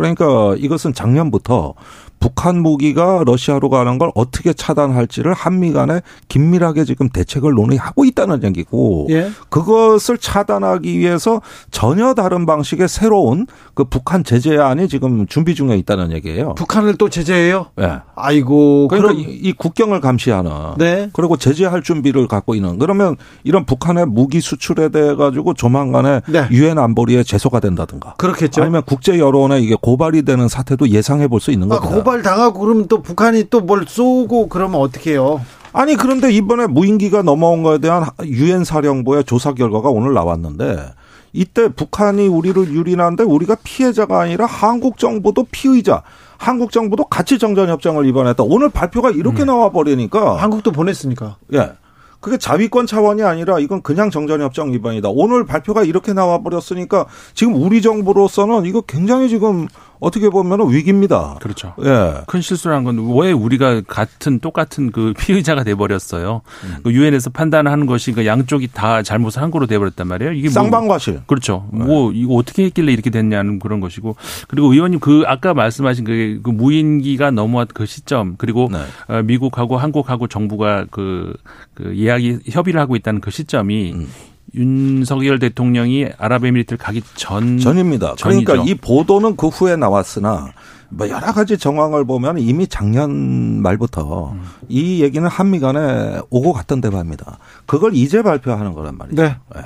그러니까 이것은 작년부터 북한 무기가 러시아로 가는 걸 어떻게 차단할지를 한미 간에 긴밀하게 지금 대책을 논의하고 있다는 얘기고 예. 그것을 차단하기 위해서 전혀 다른 방식의 새로운 그 북한 제재안이 지금 준비 중에 있다는 얘기예요. 북한을 또 제재해요? 네. 아이고. 그러니까 이, 이, 국경을 감시하는 네. 그리고 제재할 준비를 갖고 있는 그러면 이런 북한의 무기 수출에 대해 가지고 조만간에 네. 유엔 네. 안보리에 제소가 된다든가. 그렇겠죠. 아니면 국제 여론에 이게 고발이 되는 사태도 예상해 볼 수 있는 아, 겁니다. 고발 당하고 그러면 또 북한이 또 뭘 쏘고 그러면 어떻게 해요? 아니 그런데 이번에 무인기가 넘어온 거에 대한 유엔 사령부의 조사 결과가 오늘 나왔는데 이때 북한이 우리를 유린한데 우리가 피해자가 아니라 한국 정부도 피의자. 한국 정부도 같이 정전 협정을 위반했다. 오늘 발표가 이렇게 음. 나와 버리니까 한국도 보냈으니까. 예. 그게 자위권 차원이 아니라 이건 그냥 정전협정 위반이다. 오늘 발표가 이렇게 나와 버렸으니까 지금 우리 정부로서는 이거 굉장히 지금 어떻게 보면 위기입니다. 그렇죠. 예. 큰 실수를 한건왜 우리가 같은 똑같은 그 피의자가 돼 버렸어요. 음. 그 유엔에서 판단하는 것이 그 양쪽이 다 잘못을 한 거로 돼 버렸단 말이에요. 이게 뭐 쌍방과실. 뭐 그렇죠. 네. 뭐 이거 어떻게 했길래 이렇게 됐냐는 그런 것이고 그리고 의원님 그 아까 말씀하신 그, 그 무인기가 넘어왔 그 시점 그리고 네. 어, 미국하고 한국하고 정부가 그, 그 이야기 협의를 하고 있다는 그 시점이 음. 윤석열 대통령이 아랍에미리트를 가기 전 전입니다. 전이죠. 그러니까 이 보도는 그 후에 나왔으나 뭐 여러 가지 정황을 보면 이미 작년 말부터 음. 이 얘기는 한미 간에 오고 갔던 대화입니다. 그걸 이제 발표하는 거란 말이죠. 네. 네.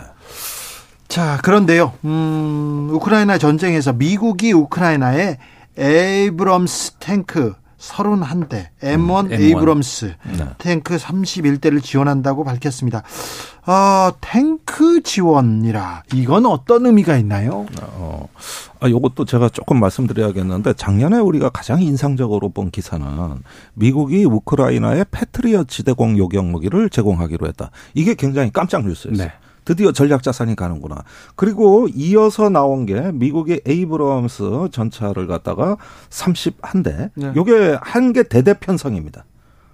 자, 그런데요. 음, 우크라이나 전쟁에서 미국이 우크라이나에 에이브럼스 탱크 31대 M1, 음, M1. 에이브럼스 네. 탱크 31대를 지원한다고 밝혔습니다. 아, 탱크 지원이라 이건 어떤 의미가 있나요? 어, 아, 요것도 제가 조금 말씀드려야겠는데 작년에 우리가 가장 인상적으로 본 기사는 미국이 우크라이나에 패트리어 지대공 요격 무기를 제공하기로 했다. 이게 굉장히 깜짝 뉴스였어요. 네. 드디어 전략 자산이 가는구나. 그리고 이어서 나온 게 미국의 에이브럼스 전차를 갖다가 31대. 네. 요게 한 개 대대 편성입니다.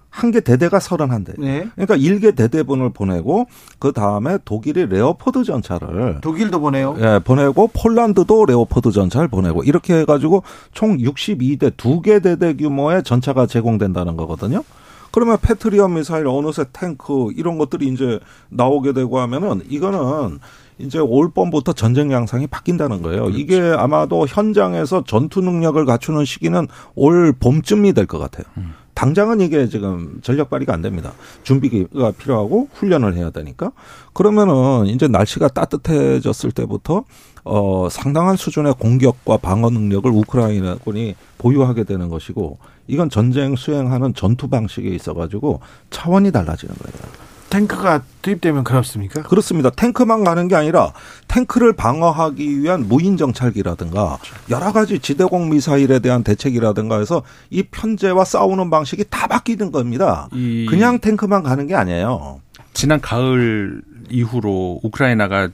한 개 대대가 31대. 네. 그러니까 1개 대대분을 보내고 그 다음에 독일이 레오파드 전차를 독일도 보내요. 예, 보내고 폴란드도 레오포드 전차를 보내고 이렇게 해 가지고 총 62대 두 개 대대 규모의 전차가 제공된다는 거거든요. 그러면 패트리엇 미사일 어느새 탱크 이런 것들이 이제 나오게 되고 하면은 이거는 이제 올 봄부터 전쟁 양상이 바뀐다는 거예요. 그렇지. 이게 아마도 현장에서 전투 능력을 갖추는 시기는 올 봄쯤이 될 것 같아요. 음. 당장은 이게 지금 전력 발휘가 안 됩니다. 준비가 필요하고 훈련을 해야 되니까. 그러면은 이제 날씨가 따뜻해졌을 때부터 어 상당한 수준의 공격과 방어 능력을 우크라이나군이 보유하게 되는 것이고 이건 전쟁 수행하는 전투 방식에 있어 가지고 차원이 달라지는 거예요. 탱크가 투입되면 그렇습니까? 그렇습니다. 탱크만 가는 게 아니라 탱크를 방어하기 위한 무인 정찰기라든가 여러 가지 지대공 미사일에 대한 대책이라든가 해서 이 편제와 싸우는 방식이 다 바뀌는 겁니다. 그냥 탱크만 가는 게 아니에요. 지난 가을 이후로 우크라이나가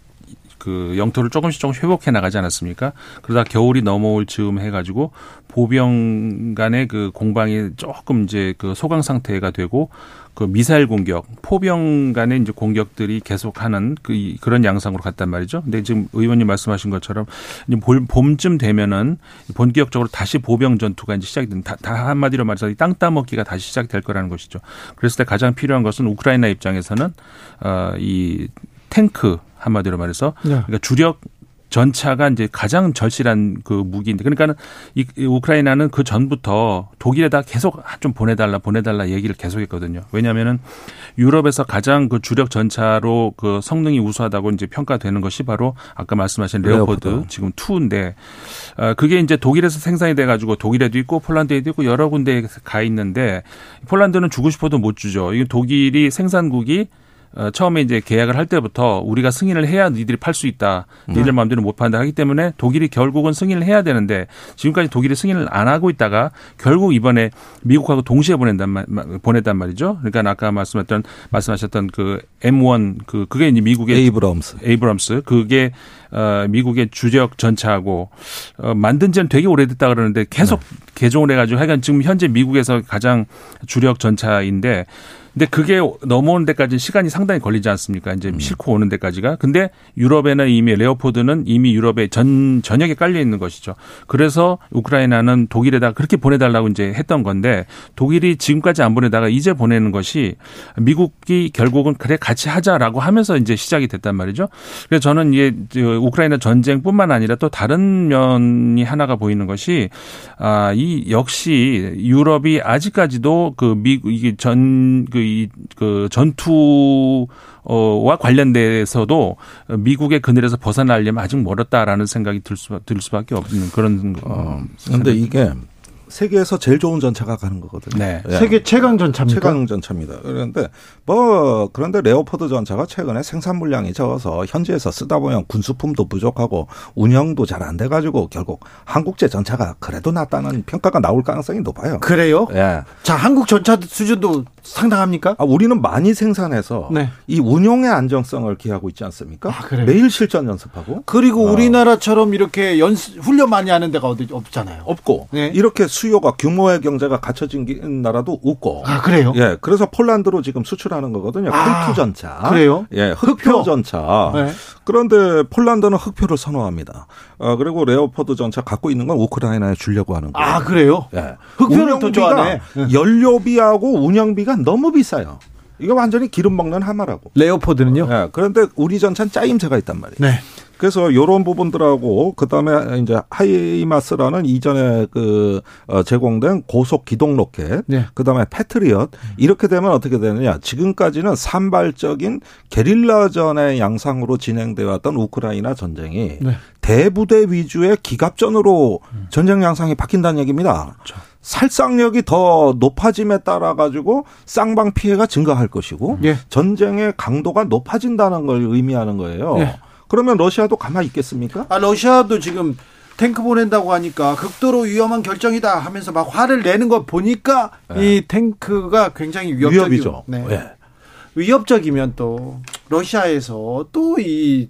그 영토를 조금씩 조금씩 회복해 나가지 않았습니까? 그러다 겨울이 넘어올 즈음 해가지고 보병 간의 그 공방이 조금 이제 그 소강 상태가 되고 그 미사일 공격, 포병 간의 이제 공격들이 계속하는 그 그런 양상으로 갔단 말이죠. 근데 지금 의원님 말씀하신 것처럼 이제 봄쯤 되면은 본격적으로 다시 보병 전투가 이제 시작이 된, 다, 다 한마디로 말해서 땅 따먹기가 다시 시작될 거라는 것이죠. 그랬을 때 가장 필요한 것은 우크라이나 입장에서는 어이 탱크 한마디로 말해서 네. 그러니까 주력 전차가 이제 가장 절실한 그 무기인데 그러니까는 이 우크라이나는 그 전부터 독일에다 계속 좀 보내달라 보내달라 얘기를 계속했거든요. 왜냐하면은 유럽에서 가장 그 주력 전차로 그 성능이 우수하다고 이제 평가되는 것이 바로 아까 말씀하신 레오파드, 레오파드. 지금 2인데 어 그게 이제 독일에서 생산이 돼 가지고 독일에도 있고 폴란드에도 있고 여러 군데에 가 있는데 폴란드는 주고 싶어도 못 주죠. 이게 독일이 생산국이 어, 처음에 이제 계약을 할 때부터 우리가 승인을 해야 니들이 팔 수 있다. 니들 음. 마음대로 못 판다 하기 때문에 독일이 결국은 승인을 해야 되는데 지금까지 독일이 승인을 안 하고 있다가 결국 이번에 미국하고 동시에 보낸단 말, 보냈단 말이죠. 그러니까 아까 말씀했던 말씀하셨던 그 M1 그 그게 이제 미국의 에이브럼스 에이브럼스 그게 어 미국의 주력 전차하고 어 만든 지는 되게 오래됐다 그러는데 계속 네. 개종을 해 가지고 하여간 지금 현재 미국에서 가장 주력 전차인데 근데 그게 넘어오는 데까지 시간이 상당히 걸리지 않습니까? 이제 음. 싣고 오는 데까지가. 근데 유럽에는 이미 레오포드는 이미 유럽의 전 전역에 깔려 있는 것이죠. 그래서 우크라이나는 독일에다 그렇게 보내달라고 이제 했던 건데 독일이 지금까지 안 보내다가 이제 보내는 것이 미국이 결국은 그래 같이 하자라고 하면서 이제 시작이 됐단 말이죠. 그래서 저는 이게 우크라이나 전쟁뿐만 아니라 또 다른 면이 하나가 보이는 것이 아이 역시 유럽이 아직까지도 그 미국 이게 전그 이 그 전투와 관련돼서도 미국의 그늘에서 벗어나려면 아직 멀었다라는 생각이 들, 수, 들 수밖에 없는 그런. 어, 근데 이게 세계에서 제일 좋은 전차가 가는 거거든요. 네. 예. 세계 최강 전차입니까? 최강 전차입니다. 그런데 뭐 그런데 레오포드 전차가 최근에 생산 물량이 적어서 현지에서 쓰다 보면 군수품도 부족하고 운영도 잘 안 돼 가지고 결국 한국제 전차가 그래도 낫다는 평가가 나올 가능성이 높아요. 그래요? 예. 자, 한국 전차 수준도 상당합니까? 아, 우리는 많이 생산해서 네. 이 운용의 안정성을 기하고 있지 않습니까? 아, 매일 실전 연습하고 그리고 어. 우리나라처럼 이렇게 연습 훈련 많이 하는 데가 어디 없잖아요. 없고 네. 이렇게 수요가 규모의 경제가 갖춰진 나라도 없고. 아 그래요? 예, 그래서 폴란드로 지금 수출하는 거거든요. 아, K2 전차. 그래요? 예, 흑표, 흑표. 전차. 네. 그런데 폴란드는 흑표를 선호합니다. 어, 그리고 레오포드 전차 갖고 있는 건 우크라이나에 주려고 하는 거예요. 아 그래요? 예, 흑표를 또 좋아하네. 연료비하고 운영비가 너무 비싸요. 이거 완전히 기름 먹는 하마라고. 레오포드는요? 예, 그런데 우리 전차는 짜임새가 있단 말이에요. 네. 그래서 요런 부분들하고 그다음에 이제 하이마스라는 이전에 그 어, 제공된 고속 기동 로켓, 네. 그다음에 패트리엇 이렇게 되면 어떻게 되느냐? 지금까지는 산발적인 게릴라전의 양상으로 진행되어 왔던 우크라이나 전쟁이 네. 대부대 위주의 기갑전으로 음. 전쟁 양상이 바뀐다는 얘기입니다. 그렇죠. 살상력이 더 높아짐에 따라 가지고 쌍방 피해가 증가할 것이고 예. 전쟁의 강도가 높아진다는 걸 의미하는 거예요. 예. 그러면 러시아도 가만히 있겠습니까? 아, 러시아도 지금 탱크 보낸다고 하니까 극도로 위험한 결정이다 하면서 막 화를 내는 거 보니까 네. 이 탱크가 굉장히 위협적이죠. 네. 네. 위협적이면 또 러시아에서 또이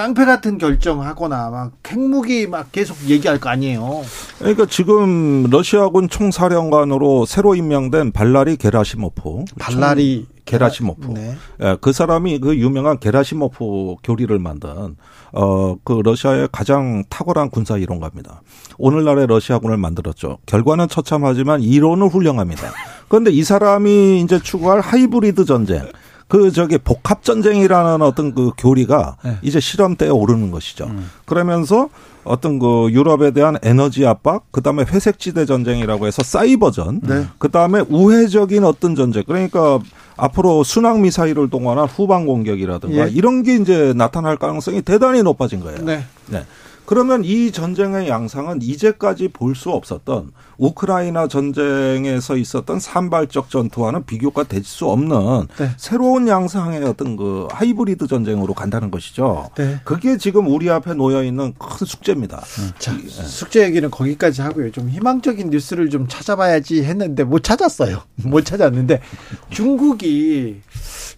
깡패 같은 결정하거나 막 핵무기 막 계속 얘기할 거 아니에요. 그러니까 지금 러시아군 총사령관으로 새로 임명된 발라리 게라시모프. 발라리 게라시모프. 네. 예, 그 사람이 그 유명한 게라시모프 교리를 만든 어 그 러시아의 가장 탁월한 군사 이론가입니다. 오늘날의 러시아군을 만들었죠. 결과는 처참하지만 이론은 훌륭합니다. 그런데 이 사람이 이제 추구할 하이브리드 전쟁. 그 저기 복합 전쟁이라는 어떤 그 교리가 네. 이제 실험대에 오르는 것이죠. 음. 그러면서 어떤 그 유럽에 대한 에너지 압박, 그 다음에 회색지대 전쟁이라고 해서 사이버전, 네. 그 다음에 우회적인 어떤 전쟁. 그러니까 앞으로 순항 미사일을 동원한 후방 공격이라든가 예. 이런 게 이제 나타날 가능성이 대단히 높아진 거예요. 네. 네. 그러면 이 전쟁의 양상은 이제까지 볼 수 없었던 우크라이나 전쟁에서 있었던 산발적 전투와는 비교가 될 수 없는 네. 새로운 양상의 어떤 그 하이브리드 전쟁으로 간다는 것이죠. 네. 그게 지금 우리 앞에 놓여 있는 큰 숙제입니다. 자, 네. 숙제 얘기는 거기까지 하고요. 좀 희망적인 뉴스를 좀 찾아봐야지 했는데 못 찾았어요. 못 찾았는데 중국이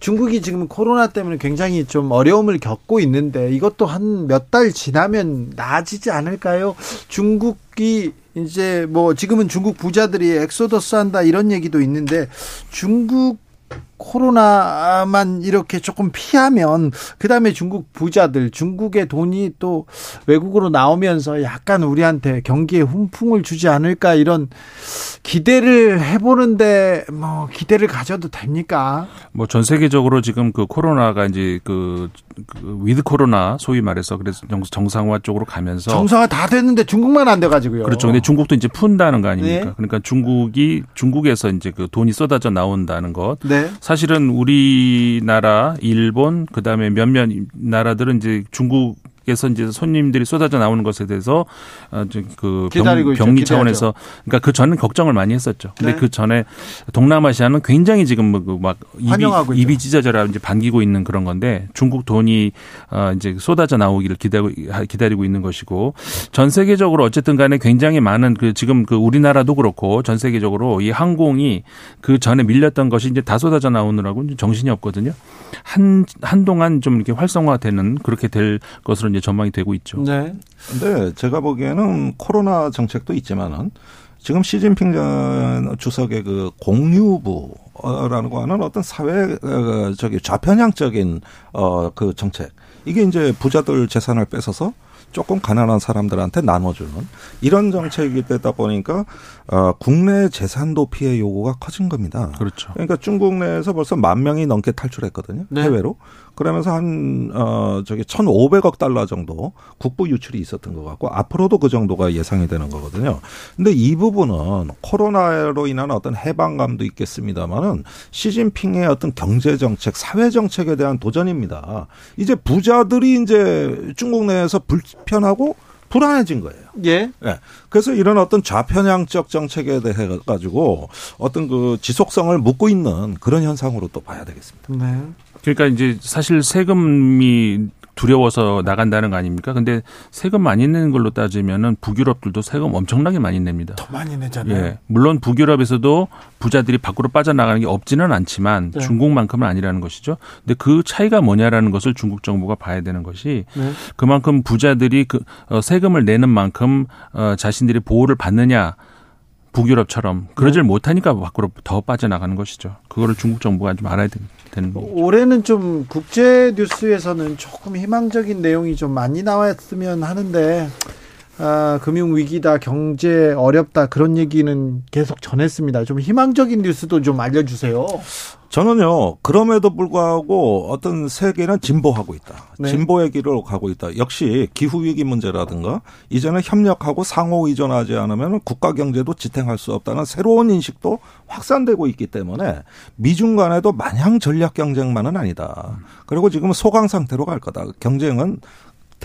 중국이 지금 코로나 때문에 굉장히 좀 어려움을 겪고 있는데 이것도 한 몇 달 지나면 나아지지 않을까요? 중국 이 이제 뭐 지금은 중국 부자들이 엑소더스 한다 이런 얘기도 있는데 중국 코로나만 이렇게 조금 피하면 그다음에 중국 부자들 중국의 돈이 또 외국으로 나오면서 약간 우리한테 경기에 훈풍을 주지 않을까 이런 기대를 해보는데 뭐 기대를 가져도 됩니까? 뭐 전 세계적으로 지금 그 코로나가 이제 그, 그 위드 코로나 소위 말해서 그래서 정상화 쪽으로 가면서 정상화 다 됐는데 중국만 안 돼가지고요. 그렇죠. 근데 중국도 이제 푼다는 거 아닙니까? 네. 그러니까 중국이 중국에서 이제 그 돈이 쏟아져 나온다는 것. 네. 사실은 우리나라, 일본, 그 다음에 몇몇 나라들은 이제 중국 에서 이제 손님들이 쏟아져 나오는 것에 대해서 어그 격리 차원에서 그러니까 그 전은 걱정을 많이 했었죠. 근데 네. 그 전에 동남아시아는 굉장히 지금 뭐막 입이 입이. 찢어져라 이제 반기고 있는 그런 건데 중국 돈이 어 이제 쏟아져 나오기를 기다리고 기다리고 있는 것이고 전 세계적으로 어쨌든 간에 굉장히 많은 그 지금 그 우리나라도 그렇고 전 세계적으로 이 항공이 그 전에 밀렸던 것이 이제 다 쏟아져 나오느라고 정신이 없거든요. 한 한동안 좀 이렇게 활성화되는 그렇게 될 것으로 이제 전망이 되고 있죠. 네. 근데 제가 보기에는 코로나 정책도 있지만은 지금 시진핑 전 주석의 그 공유부 라는 거는 어떤 사회 어, 저기 좌편향적인 어그 정책 이게 이제 부자들 재산을 뺏어서 조금 가난한 사람들한테 나눠주는 이런 정책이 되다 보니까 어, 국내 재산 도피의 요구가 커진 겁니다. 그렇죠. 그러니까 중국 내에서 벌써 만 명이 넘게 탈출했거든요. 네. 해외로. 그러면서 한, 어, 저기 1,500억 달러 정도 국부 유출이 있었던 것 같고 앞으로도 그 정도가 예상이 되는 거거든요. 근데 이 부분은 코로나로 인한 어떤 해방감도 있겠습니다만은 시진핑의 어떤 경제정책, 사회정책에 대한 도전입니다. 이제 부자들이 이제 중국 내에서 불편하고 불안해진 거예요. 예. 예. 그래서 이런 어떤 좌편향적 정책에 대해 가지고 어떤 그 지속성을 묻고 있는 그런 현상으로 또 봐야 되겠습니다. 네. 그러니까 이제 사실 세금이 두려워서 나간다는 거 아닙니까? 근데 세금 많이 내는 걸로 따지면은 북유럽들도 세금 엄청나게 많이 냅니다. 더 많이 내잖아요. 예. 물론 북유럽에서도 부자들이 밖으로 빠져나가는 게 없지는 않지만 네. 중국만큼은 아니라는 것이죠. 근데 그 차이가 뭐냐라는 것을 중국 정부가 봐야 되는 것이 네. 그만큼 부자들이 그 어, 세금을 내는 만큼 어, 자신들이 보호를 받느냐 북유럽처럼 그러질 못하니까 밖으로 더 빠져나가는 것이죠. 그거를 중국 정부가 좀 알아야 되- 되는 거죠. 올해는 좀 국제 뉴스에서는 조금 희망적인 내용이 좀 많이 나왔으면 하는데 아, 금융 위기다, 경제 어렵다 그런 얘기는 계속 전했습니다. 좀 희망적인 뉴스도 좀 알려주세요. 저는요, 그럼에도 불구하고 어떤 세계는 진보하고 있다. 네. 진보의 길을 가고 있다. 역시 기후 위기 문제라든가 이제는 협력하고 상호 의존하지 않으면 국가 경제도 지탱할 수 없다는 새로운 인식도 확산되고 있기 때문에 미중 간에도 마냥 전략 경쟁만은 아니다. 그리고 지금 소강 상태로 갈 거다. 경쟁은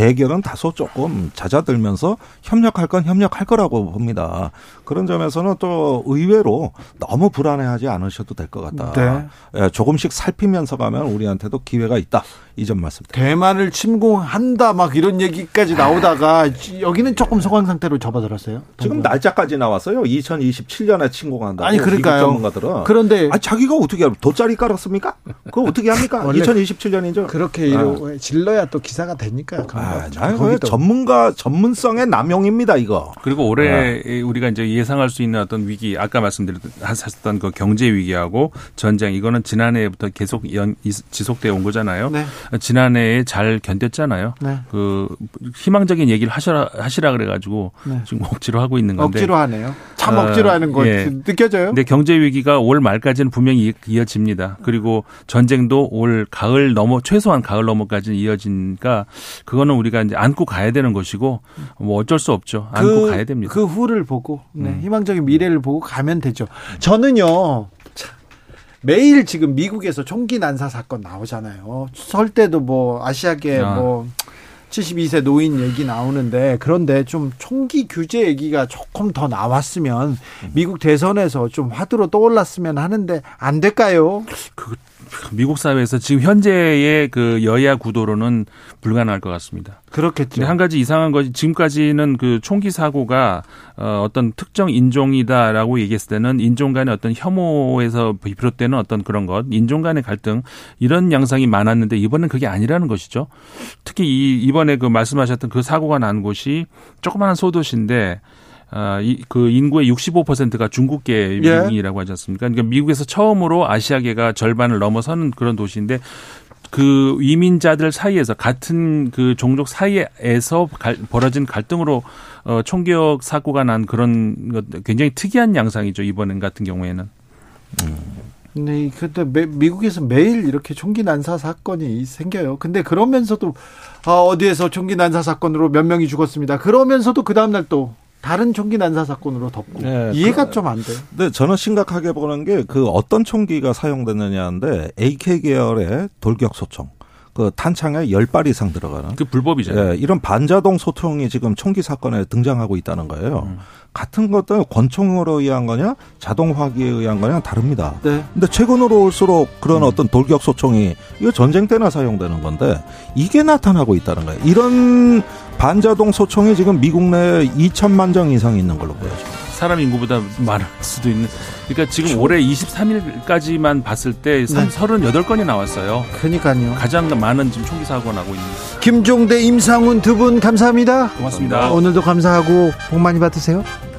대결은 다소 조금 잦아들면서 협력할 건 협력할 거라고 봅니다. 그런 점에서는 또 의외로 너무 불안해하지 않으셔도 될 것 같다. 네. 예, 조금씩 살피면서 가면 우리한테도 기회가 있다. 이 점 말씀드립니다. 대만을 침공한다 막 이런 얘기까지 나오다가 여기는 조금 소강 상태로 접어들었어요. 지금 날짜까지 나왔어요. 2027년에 침공한다. 아니, 그러니까요. 전문가들은. 그런데 아 자기가 어떻게? 돗자리 깔았습니까? 그거 어떻게 합니까? 원래 2027년이죠. 그렇게 이러 질러야 또 기사가 되니까요. 아. 나 이거 전문가 전문성의 남용입니다 이거. 그리고 올해 우리가 이제 예상할 수 있는 어떤 위기, 아까 말씀드렸던 그 경제 위기하고 전쟁, 이거는 지난해부터 계속 연, 지속되어 온 거잖아요. 네. 지난해에 잘 견뎠잖아요. 네. 그 희망적인 얘기를 하시라, 하시라 그래가지고 네. 지금 억지로 하고 있는 건데. 억지로 하네요. 참 어, 억지로 하는 거 예. 느껴져요? 근데 경제 위기가 올 말까지는 분명히 이- 이어집니다. 그리고 전쟁도 올 가을 넘어 최소한 가을 넘어까지는 이어지니까 그거는 우리가 이제 안고 가야 되는 것이고 뭐 어쩔 수 없죠. 안고 가야 됩니다. 그 후를 보고 네, 음. 희망적인 미래를 보고 가면 되죠. 저는요. 참, 매일 지금 미국에서 총기 난사 사건 나오잖아요. 설 때도 뭐 아시아계 아. 뭐 72세 노인 얘기 나오는데 그런데 좀 총기 규제 얘기가 조금 더 나왔으면 미국 대선에서 좀 화두로 떠올랐으면 하는데 안 될까요? 미국 사회에서 지금 현재의 그 여야 구도로는 불가능할 것 같습니다. 그렇겠죠. 한 가지 이상한 것이 지금까지는 그 총기 사고가 어, 어떤 특정 인종이다라고 얘기했을 때는 인종 간의 어떤 혐오에서 비롯되는 어떤 그런 것, 인종 간의 갈등 이런 양상이 많았는데 이번엔 그게 아니라는 것이죠. 특히 이 이번에 그 말씀하셨던 그 사고가 난 곳이 조그마한 소도시인데 아, 이, 그 인구의 65%가 중국계 예. 미국이라고 하지 않습니까? 그러니까 미국에서 처음으로 아시아계가 절반을 넘어서는 그런 도시인데 그 이민자들 사이에서 같은 그 종족 사이에서 갈, 벌어진 갈등으로 어, 총격 사고가 난 그런 것 굉장히 특이한 양상이죠 이번 같은 경우에는. 네, 근데 매, 미국에서 매일 이렇게 총기 난사 사건이 생겨요. 근데 그러면서도 아, 어디에서 총기 난사 사건으로 몇 명이 죽었습니다. 그러면서도 그 다음 날 또 다른 총기 난사 사건으로 덮고 네, 이해가 그- 좀안 돼요. 근데 저는 심각하게 보는 게 그 어떤 총기가 사용됐느냐인데 AK 계열의 돌격 소총. 그 탄창에 열 발 이상 들어가는 그 불법이잖아요. 예, 이런 반자동 소총이 지금 총기 사건에 등장하고 있다는 거예요. 음. 같은 것도 권총으로 의한 거냐, 자동 화기에 의한 거냐 다릅니다. 네. 근데 최근으로 올수록 그런 어떤 돌격 소총이 이거 전쟁 때나 사용되는 건데 이게 나타나고 있다는 거예요. 이런 반자동 소총이 지금 미국 내에 2천만 정 이상 있는 걸로 보여집니다. 사람 인구보다 많을 수도 있는. 그러니까 지금 올해 23일까지만 봤을 때 네. 38건이 나왔어요. 그러니까요. 가장 많은 지금 총기 사고가 나고 있는. 김종대, 임상훈 두 분 감사합니다. 고맙습니다. 오늘도 감사하고 복 많이 받으세요. 네.